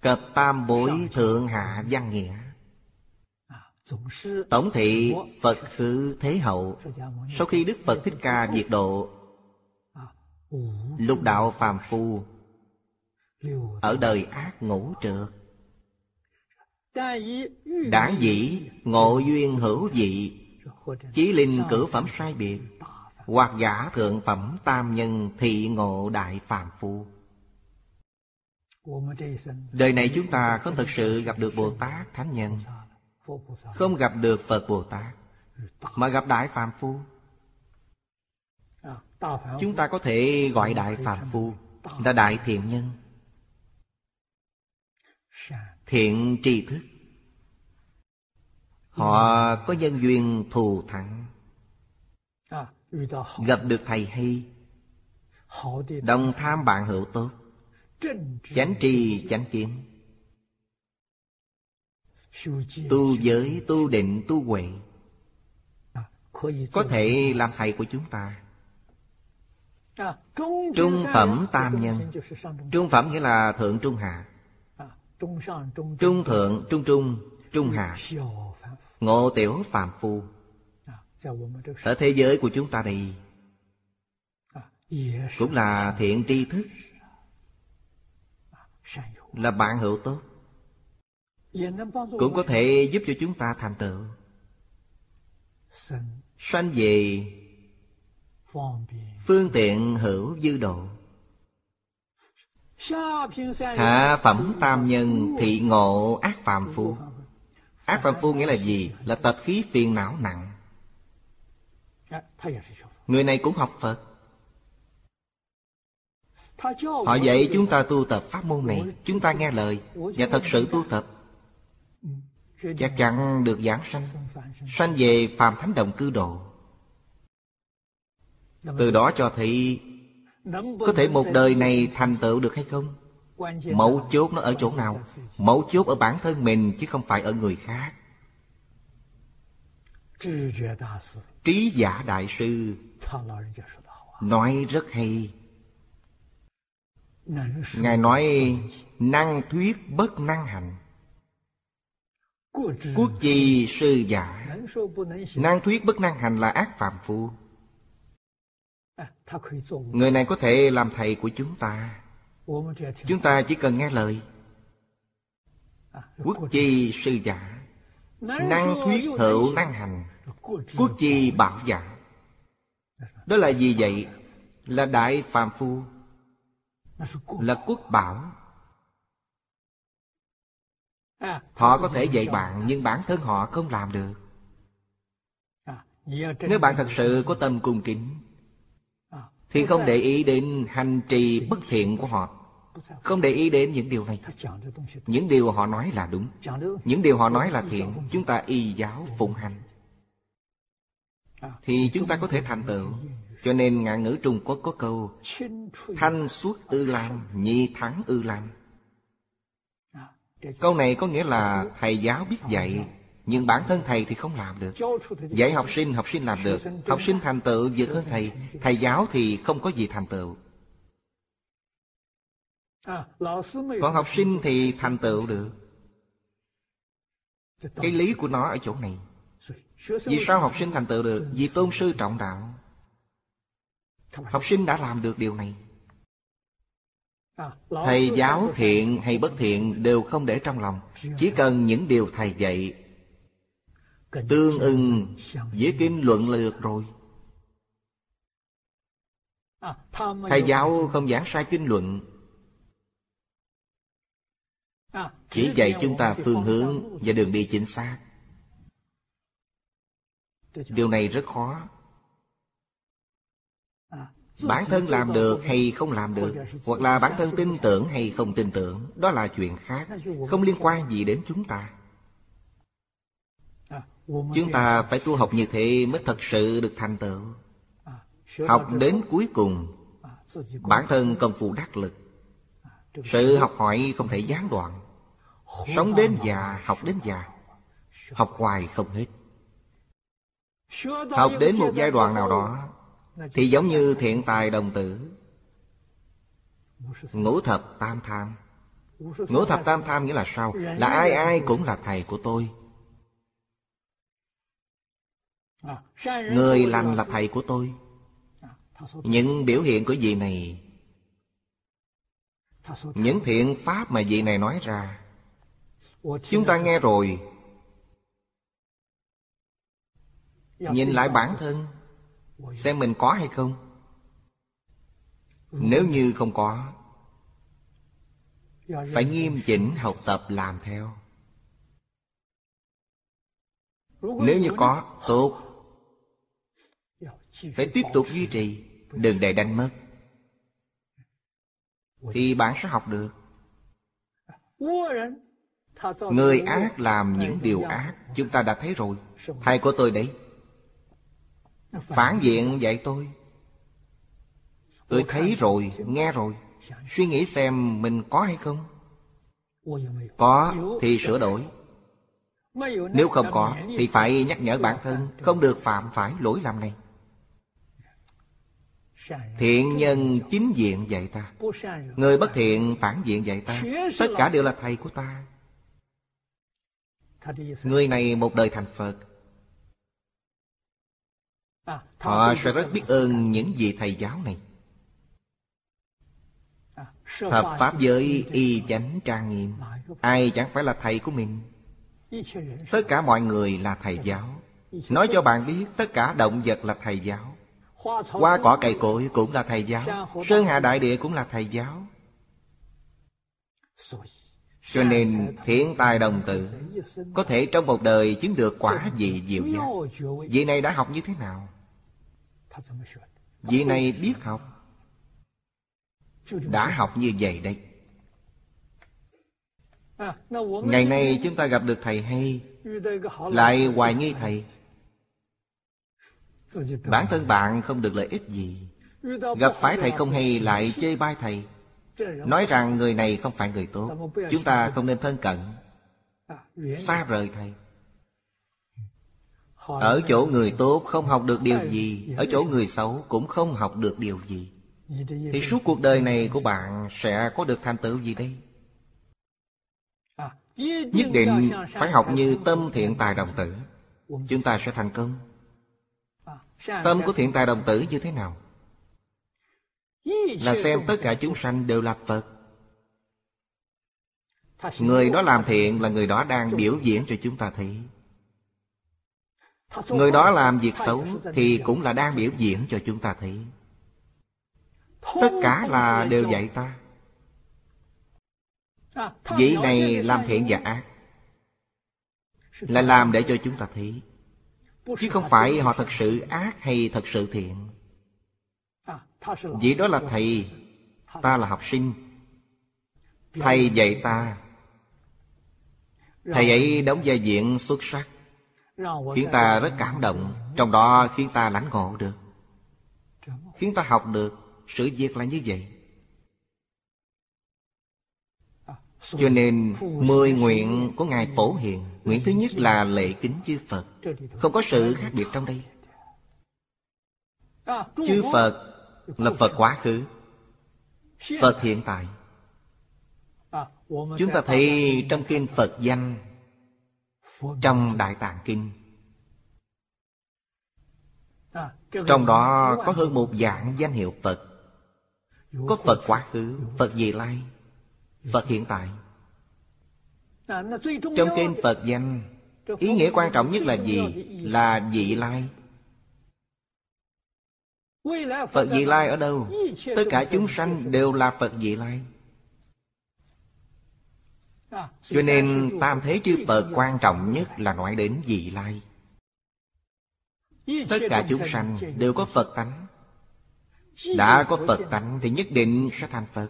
cập tam bối thượng hạ văn nghĩa. tổng thị phật khứ thế hậu. Sau khi đức phật thích ca diệt độ lục đạo phàm phu, ở đời ác ngũ trượt. Đáng dĩ, ngộ duyên hữu dị, chí linh cử phẩm sai biệt, Hoặc giả thượng phẩm tam nhân thị ngộ đại phàm phu. Đời này chúng ta không thực sự gặp được Bồ Tát Thánh Nhân, Không gặp được Phật Bồ Tát, Mà gặp Đại Phàm Phu. Chúng ta có thể gọi Đại Phàm Phu Là Đại Thiện Nhân. Thiện tri thức. Họ có nhân duyên thù thắng. Gặp được thầy hay. Đồng tham bạn hữu tốt. Chánh trì chánh kiến. Tu giới, tu định, tu huệ. Có thể làm thầy của chúng ta. Trung phẩm tam nhân. Trung phẩm nghĩa là thượng trung hạ. Trung thượng, trung trung, trung hạ. Ngộ tiểu phàm phu. Ở thế giới của chúng ta đây Cũng là thiện tri thức Là bạn hữu tốt Cũng có thể giúp cho chúng ta thành tựu. Sanh về Phương tiện hữu dư độ. Hạ phẩm tam nhân thị ngộ ác phàm phu. Ác phàm phu nghĩa là gì? Là tập khí phiền não nặng. Người này cũng học Phật. Họ dạy chúng ta tu tập pháp môn này, Chúng ta nghe lời Và thật sự tu tập. Chắc chắn được giảng sanh. Sanh về phàm thánh đồng cư độ. Từ đó cho thấy, Có thể một đời này thành tựu được hay không? Mấu chốt nó ở chỗ nào? Mấu chốt ở bản thân mình, Chứ không phải ở người khác. Trí giả đại sư Nói rất hay. Ngài nói, Năng thuyết bất năng hành. Quốc chi sư giả? Năng thuyết bất năng hành là ác phạm phu. Người này có thể làm thầy của chúng ta. Chúng ta chỉ cần nghe lời. Quốc chi sư giả. Năng thuyết hữu năng hành. Quốc chi bảo giả. Đó là gì vậy? Là đại phàm phu. Là quốc bảo. Họ có thể dạy bạn Nhưng bản thân họ không làm được. Nếu bạn thật sự có tâm cung kính thì không để ý đến hành trì bất thiện của họ, Không để ý đến những điều này. Những điều họ nói là đúng. Những điều họ nói là thiện. Chúng ta y giáo phụng hành. Thì chúng ta có thể thành tựu. Cho nên ngạn ngữ Trung Quốc có câu, Thanh suốt ư lam Nhi thắng ư lam Câu này có nghĩa là thầy giáo biết dạy nhưng bản thân thầy thì không làm được. Dạy học sinh, học sinh làm được. Học sinh thành tựu vượt hơn thầy. Thầy giáo thì không có gì thành tựu. Còn học sinh thì thành tựu được. Cái lý của nó ở chỗ này. Vì sao học sinh thành tựu được? Vì tôn sư trọng đạo. Học sinh đã làm được điều này. Thầy giáo thiện hay bất thiện đều không để trong lòng. Chỉ cần những điều thầy dạy Tương ưng với kinh luận là được rồi. Thầy giáo không giảng sai kinh luận. Chỉ dạy chúng ta phương hướng và đường đi chính xác. Điều này rất khó. Bản thân làm được hay không làm được, Hoặc là bản thân tin tưởng hay không tin tưởng, Đó là chuyện khác, Không liên quan gì đến chúng ta. Chúng ta phải tu học như thế mới thật sự được thành tựu. Học đến cuối cùng Bản thân công phu đắc lực. Sự học hỏi không thể gián đoạn. Sống đến già, học đến già Học hoài không hết. Học đến một giai đoạn nào đó Thì giống như thiện tài đồng tử. Ngũ thập tam tham. Ngũ thập tam tham nghĩa là sao? Là ai ai cũng là thầy của tôi. Người lành là thầy của tôi. Những biểu hiện của vị này. Những thiện pháp mà vị này nói ra. Chúng ta nghe rồi. Nhìn lại bản thân. Xem mình có hay không? Nếu như không có Phải nghiêm chỉnh học tập làm theo. Nếu như có, tốt phải tiếp tục duy trì Đừng để đánh mất. Thì bạn sẽ học được. Người ác làm những điều ác Chúng ta đã thấy rồi. Thầy của tôi đấy. Phản diện dạy tôi. Tôi thấy rồi, nghe rồi. Suy nghĩ xem mình có hay không. Có thì sửa đổi. Nếu không có Thì phải nhắc nhở bản thân Không được phạm phải lỗi lầm này. Thiện nhân chính diện dạy ta. Người bất thiện phản diện dạy ta. Tất cả đều là thầy của ta. Người này một đời thành Phật. Họ sẽ rất biết ơn những vị thầy giáo này. Thập Pháp giới y chánh trang nghiêm. Ai chẳng phải là thầy của mình? Tất cả mọi người là thầy giáo. Nói cho bạn biết, tất cả động vật là thầy giáo. Hoa cỏ cây cội cũng là thầy giáo. Sơn hạ đại địa cũng là thầy giáo. Cho nên thiện tài đồng tử, Có thể trong một đời chứng được quả gì diệu giác. Vị này đã học như thế nào? Vị này biết học. Đã học như vậy đây. Ngày nay chúng ta gặp được thầy hay. Lại hoài nghi thầy. Bản thân bạn không được lợi ích gì. Gặp phải thầy không hay lại chê bai thầy. Nói rằng người này không phải người tốt. Chúng ta không nên thân cận. Xa rời thầy. Ở chỗ người tốt không học được điều gì. Ở chỗ người xấu cũng không học được điều gì. Thì suốt cuộc đời này của bạn sẽ có được thành tựu gì đây? Nhất định phải học như tâm thiện tài đồng tử. Chúng ta sẽ thành công. Tâm của thiện tài đồng tử như thế nào? Là xem tất cả chúng sanh đều là Phật. Người đó làm thiện là người đó đang biểu diễn cho chúng ta thấy. Người đó làm việc xấu Thì cũng là đang biểu diễn cho chúng ta thấy. Tất cả là đều dạy ta. Vị này làm thiện và ác Là làm để cho chúng ta thấy Chứ không phải họ thật sự ác hay thật sự thiện. Vì đó là thầy, Ta là học sinh. Thầy dạy ta. Thầy ấy đóng vai diện xuất sắc. Khiến ta rất cảm động, Trong đó khiến ta lãnh ngộ được. Khiến ta học được, Sự việc là như vậy. Cho nên Mười nguyện của Ngài Phổ Hiền Nguyện thứ nhất là lệ kính chư Phật. Không có sự khác biệt trong đây. Chư Phật là Phật quá khứ Phật hiện tại. Chúng ta thấy trong kinh Phật danh Trong Đại Tạng Kinh Trong đó có hơn một dạng danh hiệu Phật. Có Phật quá khứ, Phật vị lai. Phật hiện tại. Trong kinh Phật danh Ý nghĩa quan trọng nhất là gì? Là vị lai. Phật vị lai ở đâu? Tất cả chúng sanh đều là Phật vị lai. Cho nên tam thế chư Phật quan trọng nhất là nói đến vị lai. Tất cả chúng sanh đều có Phật tánh. Đã có Phật tánh thì nhất định sẽ thành Phật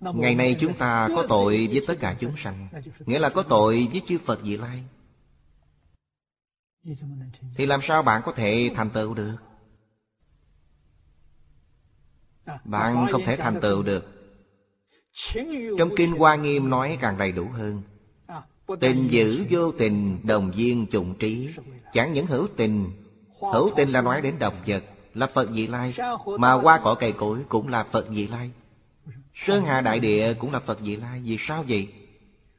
Ngày nay chúng ta có tội với tất cả chúng sanh, Nghĩa là có tội với chư Phật vị lai. Thì làm sao bạn có thể thành tựu được? Bạn không thể thành tựu được. Trong Kinh Hoa Nghiêm nói càng đầy đủ hơn. Tình giữ vô tình, đồng viên trùng trí. Chẳng những hữu tình Hữu tình là nói đến động vật, Là Phật vị lai. Mà qua cỏ cây cối cũng là Phật vị lai. Sơn Hà Đại Địa cũng là Phật vị lai. Vì sao vậy?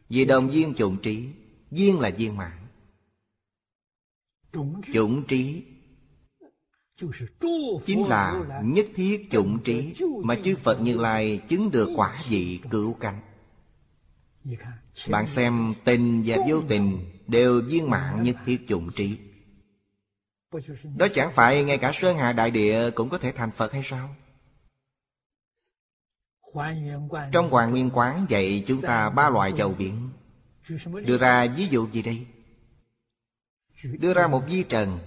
Vì đồng viên chủng trí. Viên là viên mãn. Chủng trí. Chính là nhất thiết chủng trí Mà chư Phật Như Lai chứng được quả vị cửu cánh. Bạn xem tình và vô tình Đều viên mãn nhất thiết chủng trí. Đó chẳng phải ngay cả Sơn Hà Đại Địa cũng có thể thành Phật hay sao? Trong Hoàng Nguyên Quán dạy chúng ta ba loại chầu biển. Đưa ra ví dụ gì đây? Đưa ra một di trần.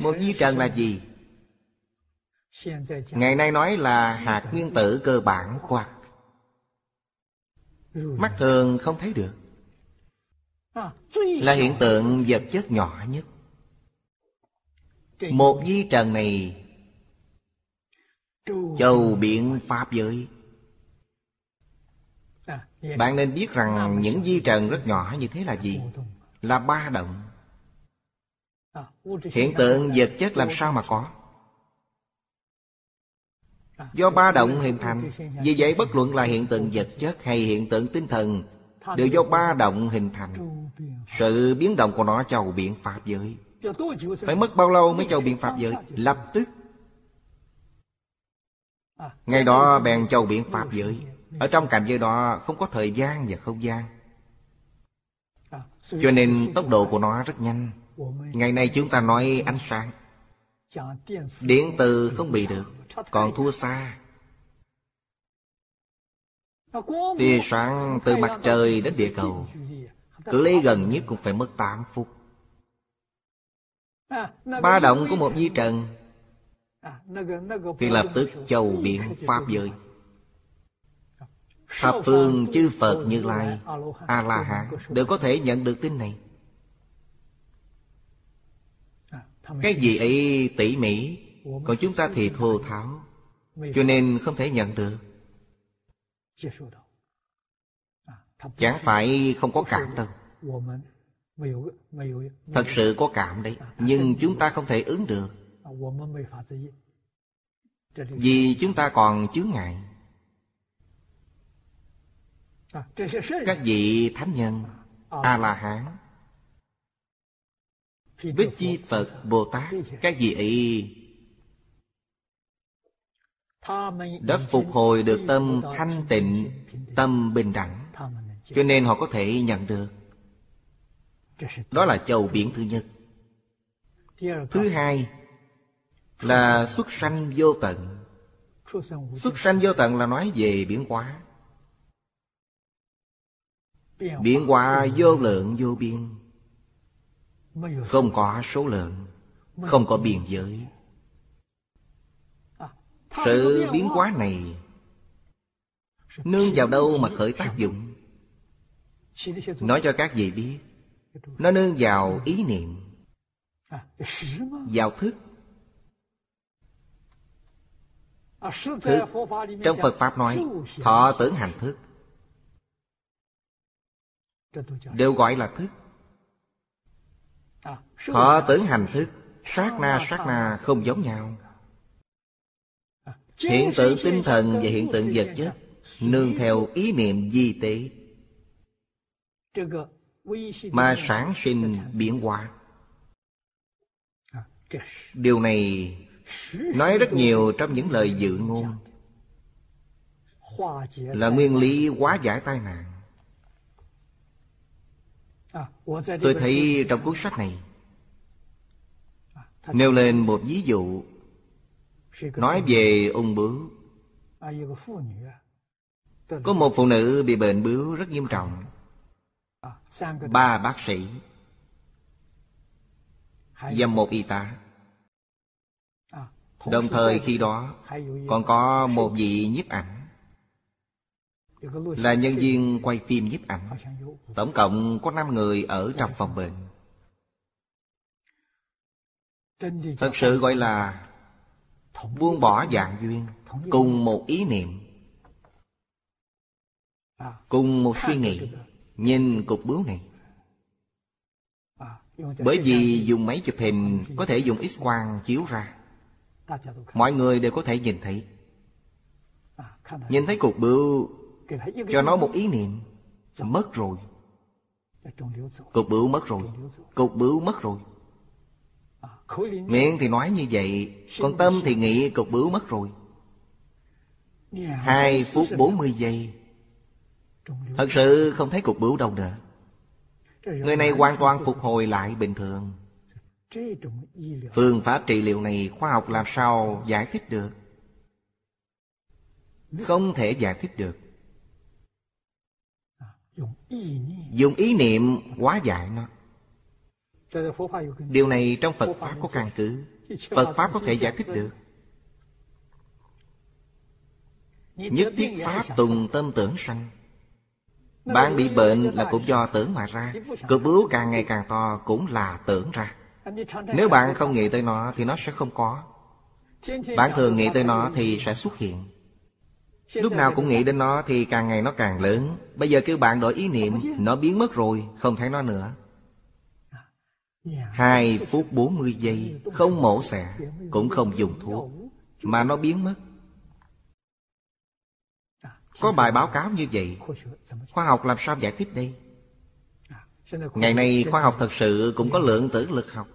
Một di trần là gì? Ngày nay nói là hạt nguyên tử cơ bản quạt. Mắt thường không thấy được. Là hiện tượng vật chất nhỏ nhất. Một di trần này Châu biện Pháp giới. Bạn nên biết rằng những di trần rất nhỏ như thế là gì? Là ba động. Hiện tượng vật chất làm sao mà có? Do ba động hình thành, Vì vậy bất luận là hiện tượng vật chất hay hiện tượng tinh thần Đều do ba động hình thành. Sự biến động của nó chầu biện pháp giới. Phải mất bao lâu mới chầu biện pháp giới? Lập tức. Ngày đó bèn châu biện pháp giới. Ở trong cảnh giới đó không có thời gian và không gian. Cho nên tốc độ của nó rất nhanh. Ngày nay chúng ta nói ánh sáng. Điện từ không bị được, Còn thua xa. Tia sáng từ mặt trời đến địa cầu, Cự ly gần nhất cũng phải mất 8 phút. Ba động của một di trần thì lập tức châu biển Pháp giới. Thập phương chư Phật Như Lai A-la-hán Đều có thể nhận được tin này. Cái gì ấy tỉ mỉ? Còn chúng ta thì thô tháo Cho nên không thể nhận được. Chẳng phải không có cảm đâu. Thật sự có cảm đấy Nhưng chúng ta không thể ứng được Vì chúng ta còn chướng ngại. Các vị thánh nhân A-la-hán Bích Chi Phật Bồ Tát Các vị ấy Đã phục hồi được tâm thanh tịnh Tâm bình đẳng. Cho nên họ có thể nhận được. Đó là châu biển thứ nhất. Thứ hai là xuất sanh vô tận. Xuất sanh vô tận là nói về biến hóa Biến hóa vô lượng, vô biên. Không có số lượng, Không có biên giới. Sự biến hóa này Nương vào đâu mà khởi tác dụng? Nói cho các vị biết, Nó nương vào ý niệm, Vào thức. Thức Trong Phật Pháp nói Thọ tưởng hành thức。Đều gọi là thức。Thọ tưởng hành thức Sát na sát na không giống nhau Hiện tượng tinh thần và hiện tượng vật chất Nương theo ý niệm di tế。Mà sản sinh biến hóa。Điều này Nói rất nhiều trong những lời dự ngôn. Là nguyên lý hóa giải tai nạn. Tôi thấy trong cuốn sách này, Nêu lên một ví dụ, Nói về ung bướu. Có một phụ nữ bị bệnh bướu rất nghiêm trọng. Ba bác sĩ Và một y tá. Đồng thời khi đó, Còn có một vị nhiếp ảnh. Là nhân viên quay phim nhiếp ảnh. Tổng cộng có 5 người ở trong phòng bệnh. Thật sự gọi là Buông bỏ dạng duyên, Cùng một ý niệm, Cùng một suy nghĩ, Nhìn cục bướu này. Bởi vì dùng máy chụp hình Có thể dùng x-quang chiếu ra. Mọi người đều có thể nhìn thấy. Nhìn thấy cục bướu Cho nó một ý niệm Mất rồi. Cục bướu mất rồi. Cục bướu mất rồi. Miệng thì nói như vậy Còn tâm thì nghĩ cục bướu mất rồi. Hai phút bốn mươi giây. Thật sự không thấy cục bướu đâu nữa. Người này hoàn toàn phục hồi lại bình thường Phương pháp trị liệu này khoa học làm sao giải thích được? Không thể giải thích được. Dùng ý niệm. Hóa giải nó. Điều này trong Phật Pháp có căn cứ. Phật Pháp có thể giải thích được. Nhất thiết Pháp tùng tâm tưởng sanh. Bạn bị bệnh là cũng do tưởng mà ra. Cục bướu càng ngày càng to cũng là tưởng ra nếu bạn không nghĩ tới nó thì nó sẽ không có. Bạn thường nghĩ tới nó thì sẽ xuất hiện. Lúc nào cũng nghĩ đến nó thì càng ngày nó càng lớn. Bây giờ kêu bạn đổi ý niệm Nó biến mất rồi, không thấy nó nữa. Hai phút bốn mươi giây Không mổ xẻ Cũng không dùng thuốc Mà nó biến mất. Có bài báo cáo như vậy. Khoa học làm sao giải thích đây? Ngày nay khoa học thật sự cũng có lượng tử lực học.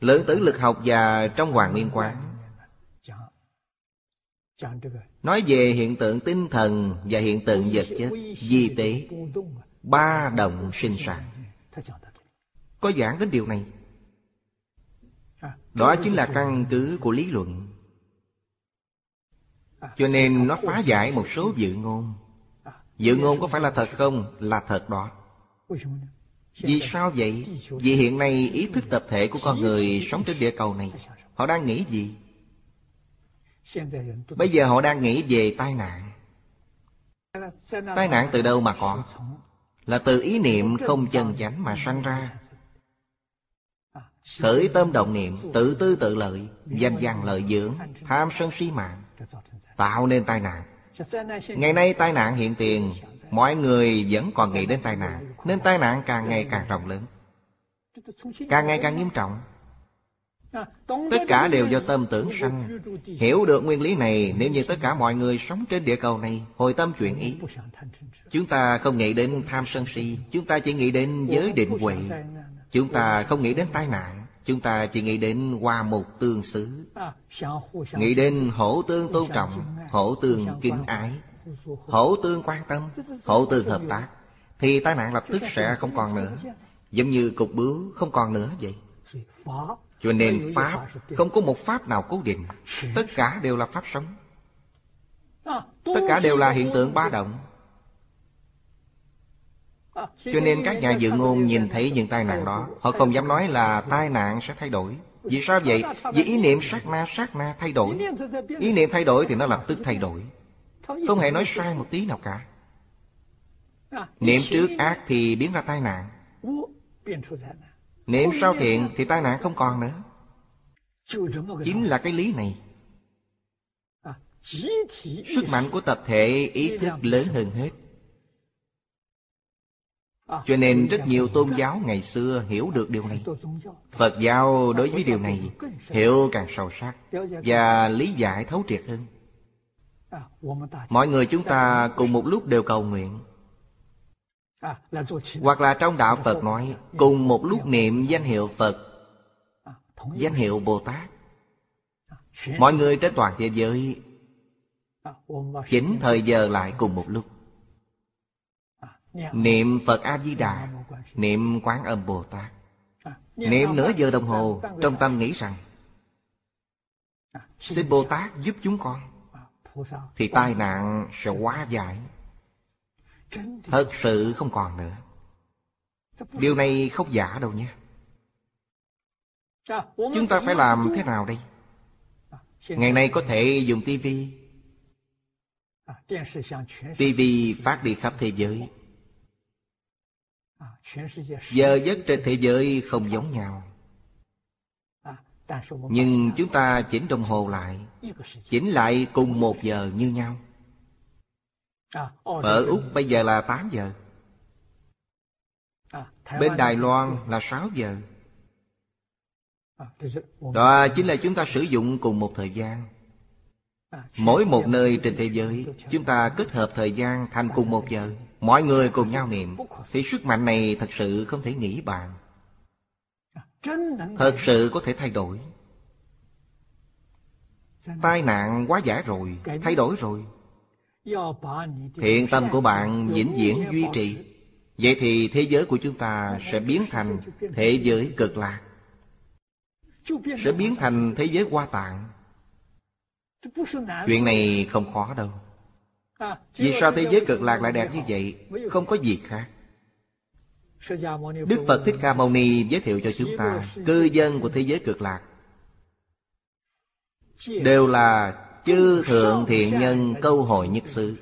Lượng tử lực học và trong Hoàng Nguyên Quán. Nói về hiện tượng tinh thần và hiện tượng vật chất, Di tế, Ba động sinh sản. Có giảng đến điều này. Đó chính là căn cứ của lý luận. Cho nên nó phá giải một số dự ngôn. Dự ngôn có phải là thật không? Là thật đó. Vì sao vậy? Vì hiện nay ý thức tập thể của con người sống trên địa cầu này, Họ đang nghĩ gì? Bây giờ họ đang nghĩ về tai nạn Tai nạn từ đâu mà có Là từ ý niệm không chân chánh mà sanh ra Khởi tâm động niệm, Tự tư tự lợi, Danh văn lợi dưỡng, Tham sân si mạng, Tạo nên tai nạn Ngày nay tai nạn hiện tiền Mọi người vẫn còn nghĩ đến tai nạn, Nên tai nạn càng ngày càng rộng lớn. Càng ngày càng nghiêm trọng. Tất cả đều do tâm tưởng sanh. Hiểu được nguyên lý này, Nếu như tất cả mọi người sống trên địa cầu này, Hồi tâm chuyển ý, Chúng ta không nghĩ đến tham sân si, Chúng ta chỉ nghĩ đến giới định huệ. Chúng ta không nghĩ đến tai nạn, Chúng ta chỉ nghĩ đến hoa mục tương xứ. Nghĩ đến hổ tương tôn trọng, Hổ tương kính ái. Hổ tương quan tâm, Hổ tương hợp tác, Thì tai nạn lập tức sẽ không còn nữa. Giống như cục bướu không còn nữa vậy. Cho nên Pháp không có một Pháp nào cố định. Tất cả đều là Pháp sống. Tất cả đều là hiện tượng ba động. Cho nên các nhà dự ngôn nhìn thấy những tai nạn đó. Họ không dám nói là tai nạn sẽ thay đổi. Vì sao vậy? Vì ý niệm sát na sát na thay đổi. Ý niệm thay đổi thì nó lập tức thay đổi. Không hề nói sai một tí nào cả. Niệm trước ác thì biến ra tai nạn. Niệm sau thiện thì tai nạn không còn nữa. Chính là cái lý này. Sức mạnh của tập thể ý thức lớn hơn hết. Cho nên rất nhiều tôn giáo ngày xưa hiểu được điều này. Phật giáo đối với điều này hiểu càng sâu sắc Và lý giải thấu triệt hơn Mọi người chúng ta cùng một lúc đều cầu nguyện. Hoặc là trong đạo Phật nói, Cùng một lúc niệm danh hiệu Phật, Danh hiệu Bồ Tát. Mọi người trên toàn thế giới Chỉnh thời giờ lại cùng một lúc. Niệm Phật A-di-đà, Niệm Quán Âm Bồ Tát. Niệm nửa giờ đồng hồ, Trong tâm nghĩ rằng, Xin Bồ Tát giúp chúng con. Thì tai nạn sẽ hóa giải Thật sự không còn nữa. Điều này không giả đâu nhé Chúng ta phải làm thế nào đây? Ngày nay có thể dùng tivi tivi phát đi khắp thế giới. Giờ giấc trên thế giới không giống nhau Nhưng chúng ta chỉnh đồng hồ lại Chỉnh lại cùng một giờ như nhau. Ở Úc bây giờ là 8 giờ. Bên Đài Loan là 6 giờ. Đó chính là chúng ta sử dụng cùng một thời gian. Mỗi một nơi trên thế giới Chúng ta kết hợp thời gian thành cùng một giờ. Mọi người cùng nhau niệm. Thì sức mạnh này thật sự không thể nghĩ bàn Thật sự có thể thay đổi. Tai nạn quá giả rồi, Thay đổi rồi. Thiện tâm của bạn vĩnh viễn duy trì. Vậy thì thế giới của chúng ta sẽ biến thành thế giới cực lạc. Sẽ biến thành thế giới hoa tạng. Chuyện này không khó đâu. Vì sao thế giới cực lạc lại đẹp như vậy? Không có gì khác. Đức Phật Thích Ca Mâu Ni giới thiệu cho chúng ta Cư dân của thế giới cực lạc. Đều là chư thượng thiện nhân câu hội nhất xứ.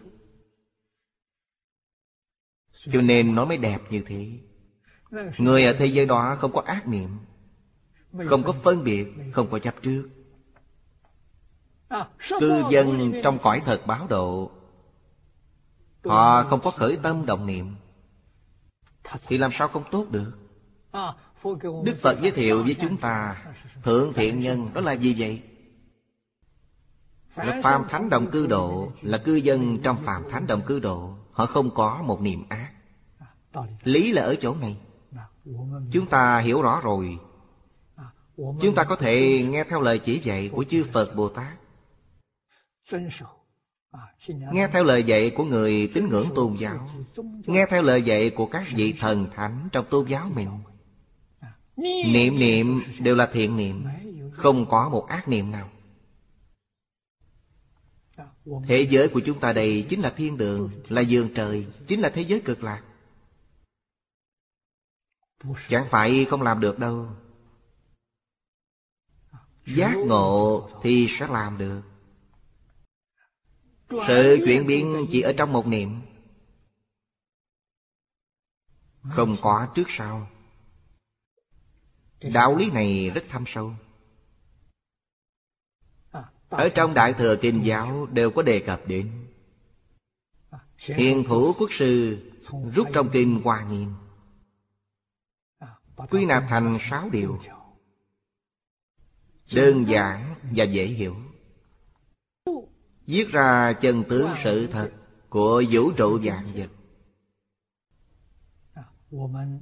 Cho nên nó mới đẹp như thế. Người ở thế giới đó không có ác niệm, Không có phân biệt, Không có chấp trước. Cư dân trong cõi thật báo độ, Họ không có khởi tâm động niệm. Thì làm sao không tốt được? Đức Phật giới thiệu với chúng ta Thượng thiện nhân đó là gì vậy? Là phàm thánh đồng cư độ Là cư dân trong phàm thánh đồng cư độ. Họ không có một niềm ác. Lý là ở chỗ này. Chúng ta hiểu rõ rồi. Chúng ta có thể nghe theo lời chỉ dạy của chư Phật Bồ Tát Nghe theo lời dạy của người tín ngưỡng tôn giáo. Nghe theo lời dạy của các vị thần thánh trong tôn giáo mình. Niệm niệm đều là thiện niệm. Không có một ác niệm nào. Thế giới của chúng ta đây chính là thiên đường Là giường trời Chính là thế giới cực lạc. Chẳng phải không làm được đâu. Giác ngộ thì sẽ làm được sự chuyển biến chỉ ở trong một niệm. Không có trước sau. Đạo lý này rất thâm sâu. Ở trong Đại Thừa Kinh Giáo đều có đề cập đến. Hiền thủ quốc sư rút trong kinh Hoa Nghiêm. Quy nạp thành sáu điều. Đơn giản và dễ hiểu. Viết ra chân tướng sự thật Của vũ trụ vạn vật.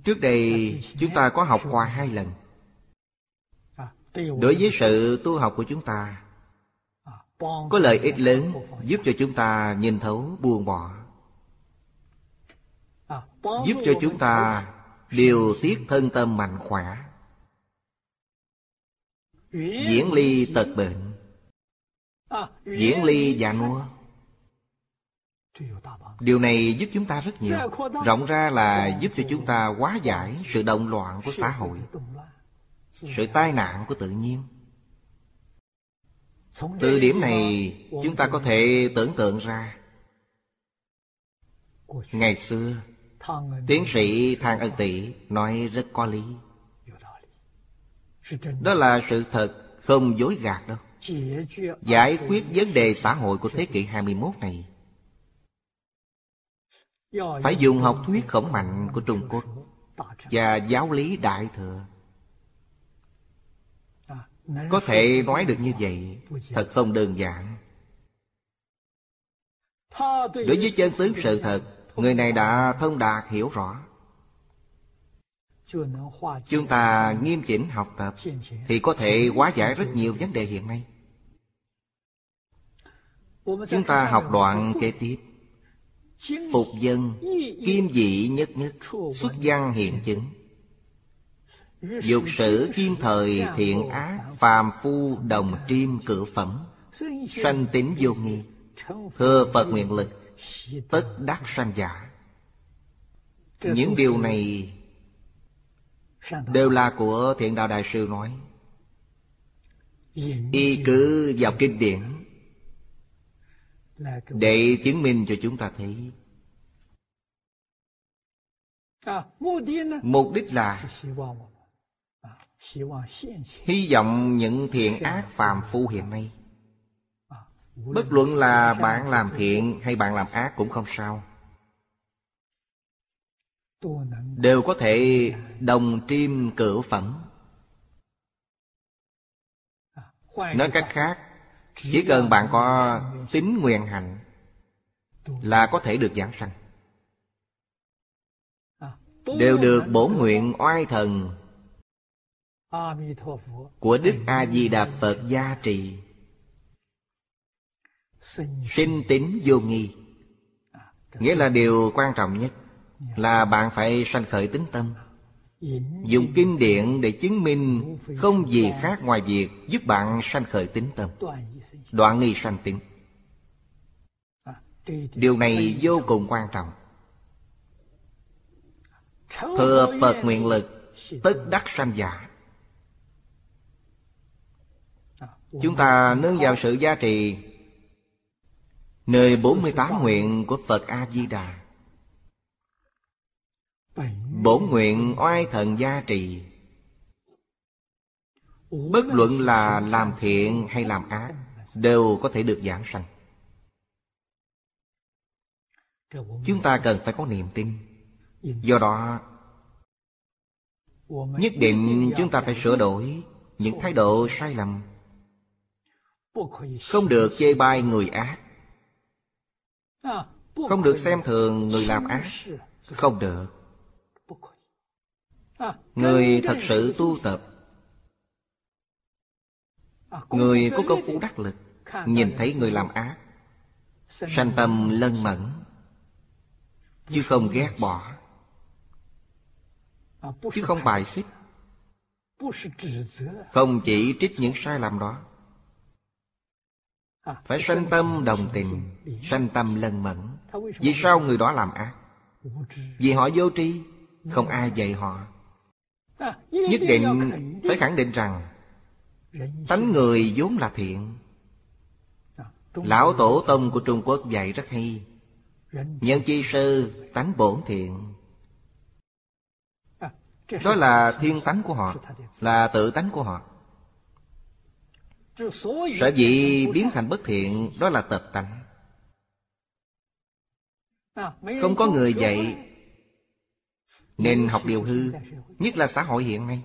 Trước đây chúng ta có học qua hai lần. Đối với sự tu học của chúng ta Có lợi ích lớn Giúp cho chúng ta nhìn thấu buông bỏ. Giúp cho chúng ta điều tiết thân tâm mạnh khỏe Diễn ly tật bệnh Diễn ly già nua. Điều này giúp chúng ta rất nhiều. Rộng ra là giúp cho chúng ta hóa giải sự động loạn của xã hội, Sự tai nạn của tự nhiên. Từ điểm này, chúng ta có thể tưởng tượng ra, Ngày xưa, Tiến sĩ Thang Ân Tị nói rất có lý. Đó là sự thật không dối gạt đâu. Giải quyết vấn đề xã hội của thế kỷ 21 này. Phải dùng học thuyết khổng mạnh của Trung Quốc Và giáo lý Đại Thừa. Có thể nói được như vậy, Thật không đơn giản. Đối với chân tướng sự thật, Người này đã thông đạt hiểu rõ. Chúng ta nghiêm chỉnh học tập Thì có thể hóa giải rất nhiều vấn đề hiện nay. Chúng ta học đoạn kế tiếp. Phục dân Kim dị nhất nhất Xuất văn hiện chứng. Dục sử kim thời thiện ác Phàm phu đồng triêm cử phẩm. Sanh tính vô nghi. Thưa Phật nguyện lực Tất đắc sanh giả. Những điều này Đều là của Thiện Đạo Đại Sư nói. Y cứ vào kinh điển Để chứng minh cho chúng ta thấy. Mục đích là Hy vọng những thiện ác phàm phu hiện nay. Bất luận là bạn làm thiện hay bạn làm ác cũng không sao Đều có thể đồng triêm cửu phẩm. Nói cách khác, Chỉ cần bạn có tính nguyện hạnh Là có thể được giảng sanh. Đều được bổ nguyện oai thần Của Đức A-di-đà Phật gia trì. Sinh tín vô nghi. Nghĩa là điều quan trọng nhất. Là bạn phải sanh khởi tính tâm. Dùng kinh điển để chứng minh Không gì khác ngoài việc Giúp bạn sanh khởi tính tâm. Đoạn nghi sanh tính. Điều này vô cùng quan trọng. Thừa Phật nguyện lực, Tất đắc sanh giả. Chúng ta nương vào sự gia trì Nơi 48 nguyện của Phật A-di-đà Bổn nguyện oai thần gia trì. Bất luận là làm thiện hay làm ác, Đều có thể được giảng sanh. Chúng ta cần phải có niềm tin. Do đó, Nhất định chúng ta phải sửa đổi Những thái độ sai lầm. Không được chê bai người ác. Không được xem thường người làm ác. Không được. Người thật sự tu tập. Người có công phu đắc lực, Nhìn thấy người làm ác, Sanh tâm lân mẫn, Chứ không ghét bỏ. Chứ không bài xích. Không chỉ trích những sai lầm đó. Phải sanh tâm đồng tình, Sanh tâm lân mẫn. Vì sao người đó làm ác? Vì họ vô tri, Không ai dạy họ. Nhất định phải khẳng định rằng Tánh người vốn là thiện. Lão Tổ Tông của Trung Quốc dạy rất hay. Nhân chi sư, tánh bổn thiện. Đó là thiên tánh của họ, Là tự tánh của họ. Sở dĩ biến thành bất thiện, Đó là tập tánh. Không có người dạy nên học điều hư, Nhất là xã hội hiện nay.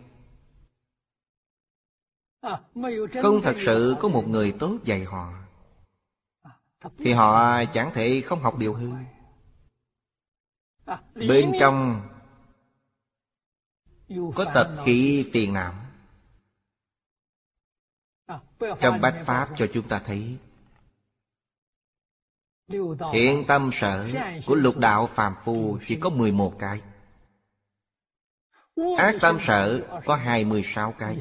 Không thật sự có một người tốt dạy họ, Thì họ chẳng thể không học điều hư. Bên trong Có tập khí tiền não Trong bách Pháp cho chúng ta thấy, Hiện tâm sở của lục đạo phàm phu chỉ có 11 cái. Ác tâm sở có 26 cái.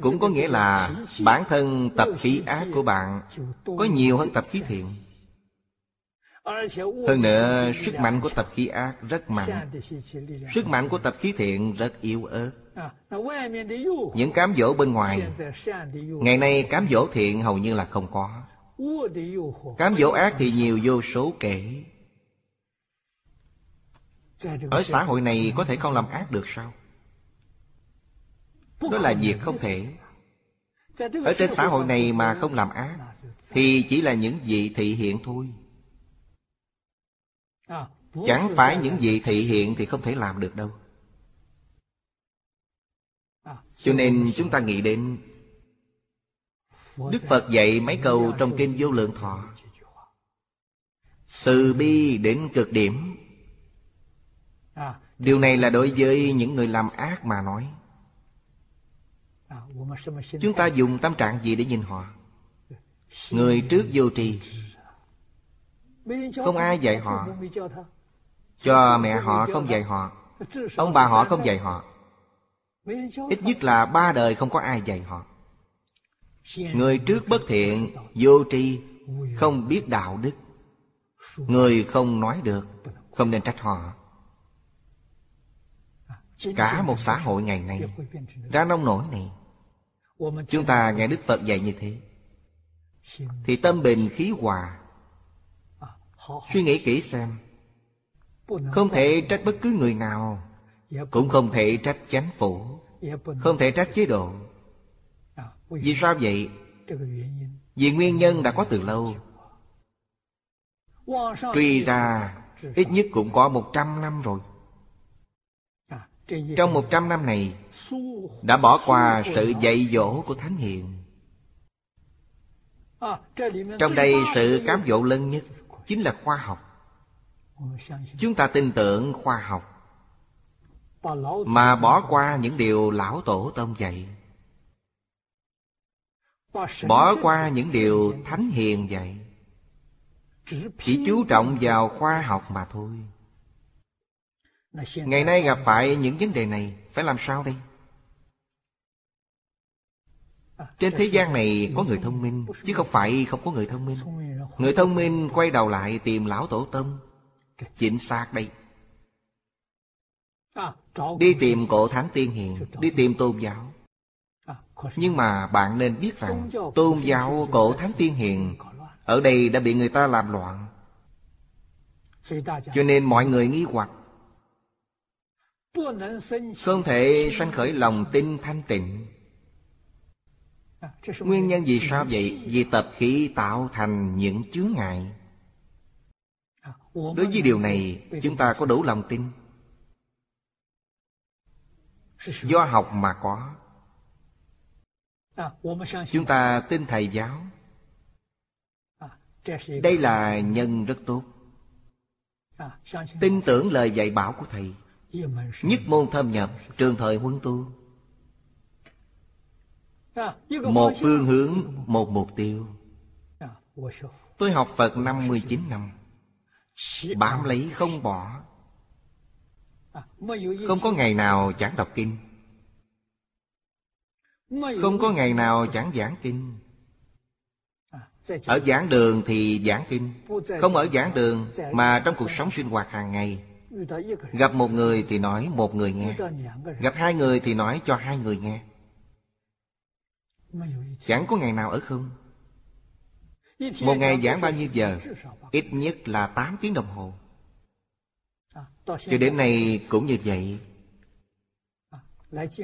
Cũng có nghĩa là bản thân tập khí ác của bạn Có nhiều hơn tập khí thiện. Hơn nữa sức mạnh của tập khí ác rất mạnh. Sức mạnh của tập khí thiện rất yếu ớt. Những cám dỗ bên ngoài Ngày nay cám dỗ thiện hầu như là không có. Cám dỗ ác thì nhiều vô số kể ở xã hội này có thể không làm ác được sao? Đó là việc không thể. Ở trên xã hội này mà không làm ác, thì chỉ là những vị thị hiện thôi. Chẳng phải những vị thị hiện thì không thể làm được đâu. Cho nên chúng ta nghĩ đến, đức phật dạy mấy câu trong kinh vô lượng thọ. Từ bi đến cực điểm Điều này là đối với những người làm ác mà nói. Chúng ta dùng tâm trạng gì để nhìn họ? Người trước vô tri. Không ai dạy họ. Cho mẹ họ không dạy họ. Ông bà họ không dạy họ. Ít nhất là ba đời không có ai dạy họ. Người trước bất thiện, Vô tri, Không biết đạo đức. Người không nói được, Không nên trách họ. Cả một xã hội ngày nay Ra nông nổi này. Chúng ta nghe Đức Phật dạy như thế. Thì tâm bình, khí hòa. Suy nghĩ kỹ xem. Không thể trách bất cứ người nào. Cũng không thể trách chánh phủ. Không thể trách chế độ. Vì sao vậy? Vì nguyên nhân đã có từ lâu. Truy ra, Ít nhất cũng có một trăm năm rồi trong một trăm năm này Đã bỏ qua sự dạy dỗ của Thánh Hiền. Trong đây sự cám dỗ lớn nhất Chính là khoa học. Chúng ta tin tưởng khoa học Mà bỏ qua những điều lão tổ tông dạy. Bỏ qua những điều thánh hiền dạy. Chỉ chú trọng vào khoa học mà thôi Ngày nay gặp phải những vấn đề này Phải làm sao đây? Trên thế gian này có người thông minh Chứ không phải không có người thông minh. Người thông minh quay đầu lại tìm lão tổ tông. Chính xác đây. Đi tìm cổ thánh tiên hiền Đi tìm tôn giáo. Nhưng mà bạn nên biết rằng Tôn giáo cổ thánh tiên hiền Ở đây đã bị người ta làm loạn. Cho nên mọi người nghi hoặc Không thể sanh khởi lòng tin thanh tịnh. Nguyên nhân vì sao vậy? Vì tập khí tạo thành những chướng ngại. Đối với điều này Chúng ta có đủ lòng tin. Do học mà có. Chúng ta tin thầy giáo. Đây là nhân rất tốt. Tin tưởng lời dạy bảo của thầy Nhất môn thâm nhập, Trường thời huân tu. Một phương hướng, Một mục tiêu. Tôi học Phật 59 năm. Bám lấy không bỏ. Không có ngày nào chẳng đọc kinh. Không có ngày nào chẳng giảng kinh. Ở giảng đường thì giảng kinh. Không ở giảng đường Mà trong cuộc sống sinh hoạt hàng ngày Gặp một người thì nói một người nghe. Gặp hai người thì nói cho hai người nghe. Chẳng có ngày nào ở không. Một ngày giảng bao nhiêu giờ, Ít nhất là 8 tiếng đồng hồ. Cho đến nay cũng như vậy.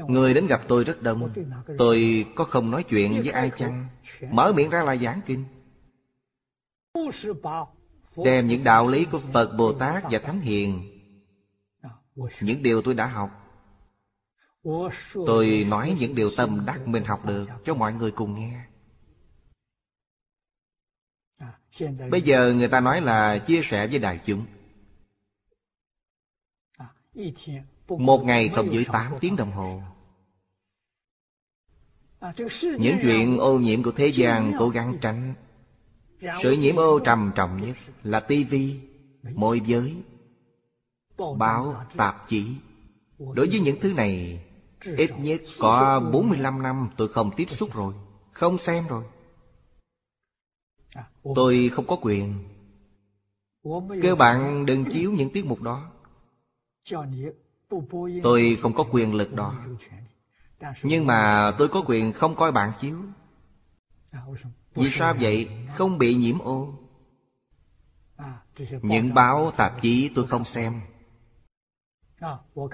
Người đến gặp tôi rất đông. Tôi có không nói chuyện với ai chăng? Mở miệng ra là giảng kinh. Đem những đạo lý của Phật Bồ Tát và Thánh Hiền những điều tôi đã học. Tôi nói những điều tâm đắc mình học được Cho mọi người cùng nghe. Bây giờ người ta nói là chia sẻ với đại chúng. Một ngày không dưới 8 tiếng đồng hồ. Những chuyện ô nhiễm của thế gian cố gắng tránh. Sự nhiễm ô trầm trọng nhất là tivi, môi giới, báo, tạp chí. Đối với những thứ này Ít nhất có 45 năm tôi không tiếp xúc rồi Không xem rồi. Tôi không có quyền. Kêu bạn đừng chiếu những tiết mục đó. Tôi không có quyền lực đó. Nhưng mà tôi có quyền không coi bạn chiếu. Vì sao vậy? Không bị nhiễm ô. Những báo tạp chí tôi không xem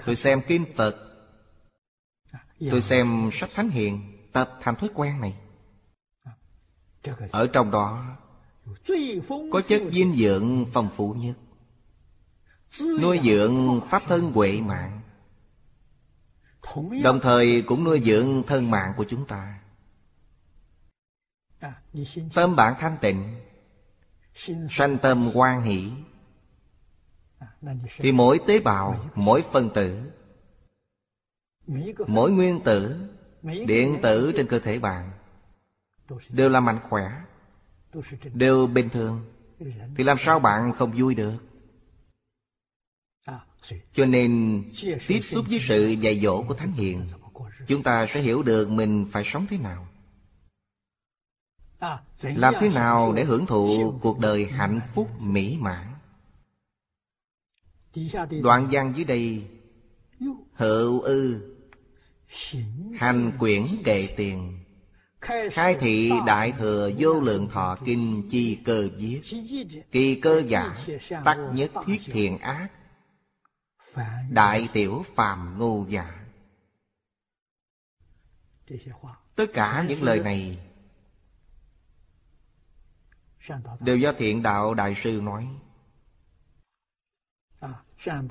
Tôi xem Kinh Phật Tôi xem sách Thánh Hiền Tập thành thói quen này. Ở trong đó Có chất dinh dưỡng phong phú nhất. Nuôi dưỡng pháp thân huệ mạng. Đồng thời cũng nuôi dưỡng thân mạng của chúng ta. Tâm bản thanh tịnh. Sanh tâm quan hỷ Thì mỗi tế bào, mỗi phân tử Mỗi nguyên tử Điện tử trên cơ thể bạn Đều là mạnh khỏe Đều bình thường. Thì làm sao bạn không vui được? Cho nên Tiếp xúc với sự dạy dỗ của Thánh Hiền Chúng ta sẽ hiểu được mình phải sống thế nào. Làm thế nào để hưởng thụ cuộc đời hạnh phúc mỹ mãn Đoạn văn dưới đây Hữu ư. Hành quyển kệ tiền. Khai thị Đại Thừa Vô Lượng Thọ Kinh Chi Cơ Viết Kỳ cơ giả Tắc nhất thiết thiền ác. Đại tiểu phàm ngu giả Tất cả những lời này Đều do thiện đạo đại sư nói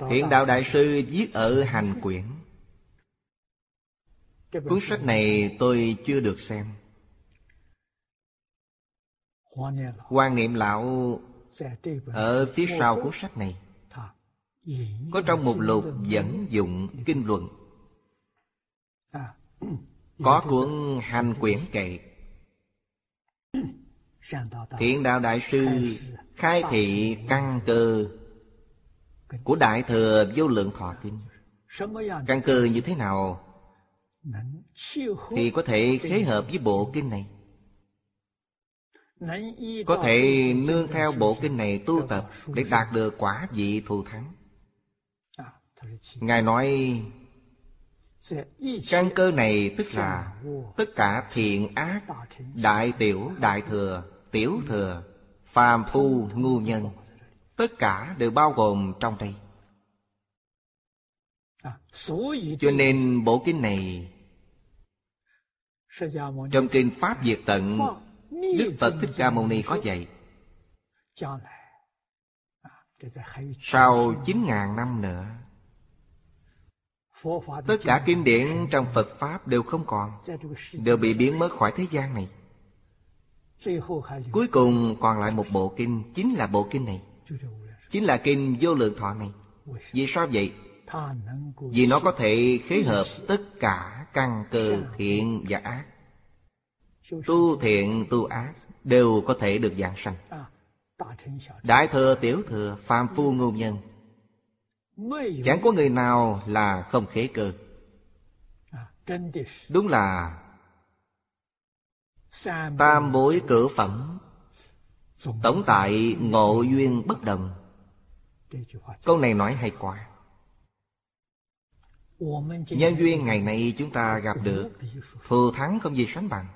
Hiện đạo đại sư viết ở hành quyển. Cuốn sách này tôi chưa được xem. Quan niệm lão Ở phía sau cuốn sách này. Có trong một lục dẫn dụng kinh luận. Có cuốn hành quyển kệ. Thiện đạo đại sư Khai thị căn cơ của Đại Thừa Vô Lượng Thọ Kinh. Căn cơ như thế nào Thì có thể khế hợp với bộ kinh này? Có thể nương theo bộ kinh này tu tập Để đạt được quả vị thù thắng. Ngài nói Căn cơ này tức là Tất cả thiện ác Đại tiểu, đại thừa, tiểu thừa phàm phu, ngu nhân Tất cả đều bao gồm trong đây. Cho nên bộ kinh này Trong kinh Pháp Diệt Tận Đức Phật Thích Ca Mâu Ni có dạy. Sau 9.000 năm nữa Tất cả kinh điển trong Phật Pháp đều không còn Đều bị biến mất khỏi thế gian này. Cuối cùng còn lại một bộ kinh Chính là bộ kinh này Chính là kinh vô lượng thọ này. Vì sao vậy? Vì nó có thể khế hợp tất cả căn cơ thiện và ác. Tu thiện, tu ác Đều có thể được dạng sanh. Đại thừa, tiểu thừa, phàm phu ngôn nhân, Chẳng có người nào là không khế cơ. Đúng là Tam bối cử phẩm. Tổng tại ngộ duyên bất đồng. Câu này nói hay quá. Nhân duyên, ngày nay chúng ta gặp được Phù thắng không gì sánh bằng.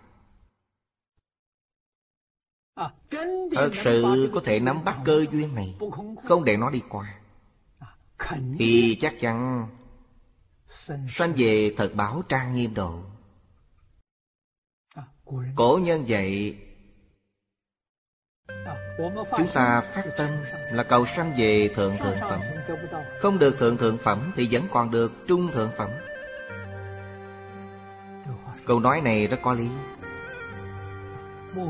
Thật sự có thể nắm bắt cơ duyên này, Không để nó đi qua, Thì chắc chắn Sanh về thật báo trang nghiêm độ. Cổ nhân dạy Chúng ta phát tâm là cầu sanh về thượng thượng phẩm. Không được thượng thượng phẩm thì vẫn còn được trung thượng phẩm. Câu nói này rất có lý.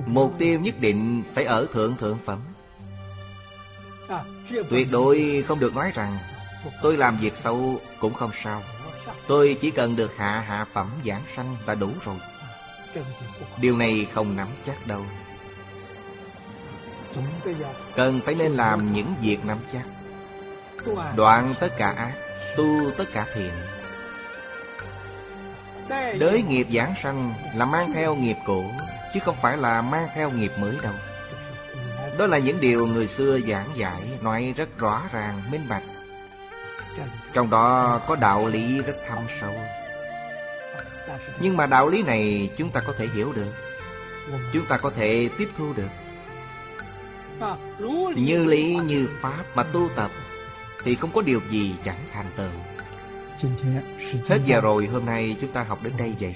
Mục tiêu nhất định phải ở thượng thượng phẩm. Tuyệt đối không được nói rằng, Tôi làm việc sâu cũng không sao. Tôi chỉ cần được hạ hạ phẩm giảng sanh là đủ rồi. Điều này không nắm chắc đâu. Cần phải nên làm những việc nắm chắc. Đoạn tất cả ác Tu tất cả thiện. Đới nghiệp giảng sanh là mang theo nghiệp cũ Chứ không phải là mang theo nghiệp mới đâu. Đó là những điều người xưa giảng giải Nói rất rõ ràng, minh bạch. Trong đó có đạo lý rất thâm sâu. Nhưng mà đạo lý này chúng ta có thể hiểu được. Chúng ta có thể tiếp thu được. Như lý như pháp mà tu tập Thì không có điều gì chẳng thành tựu. Hết giờ rồi hôm nay chúng ta học đến đây vậy.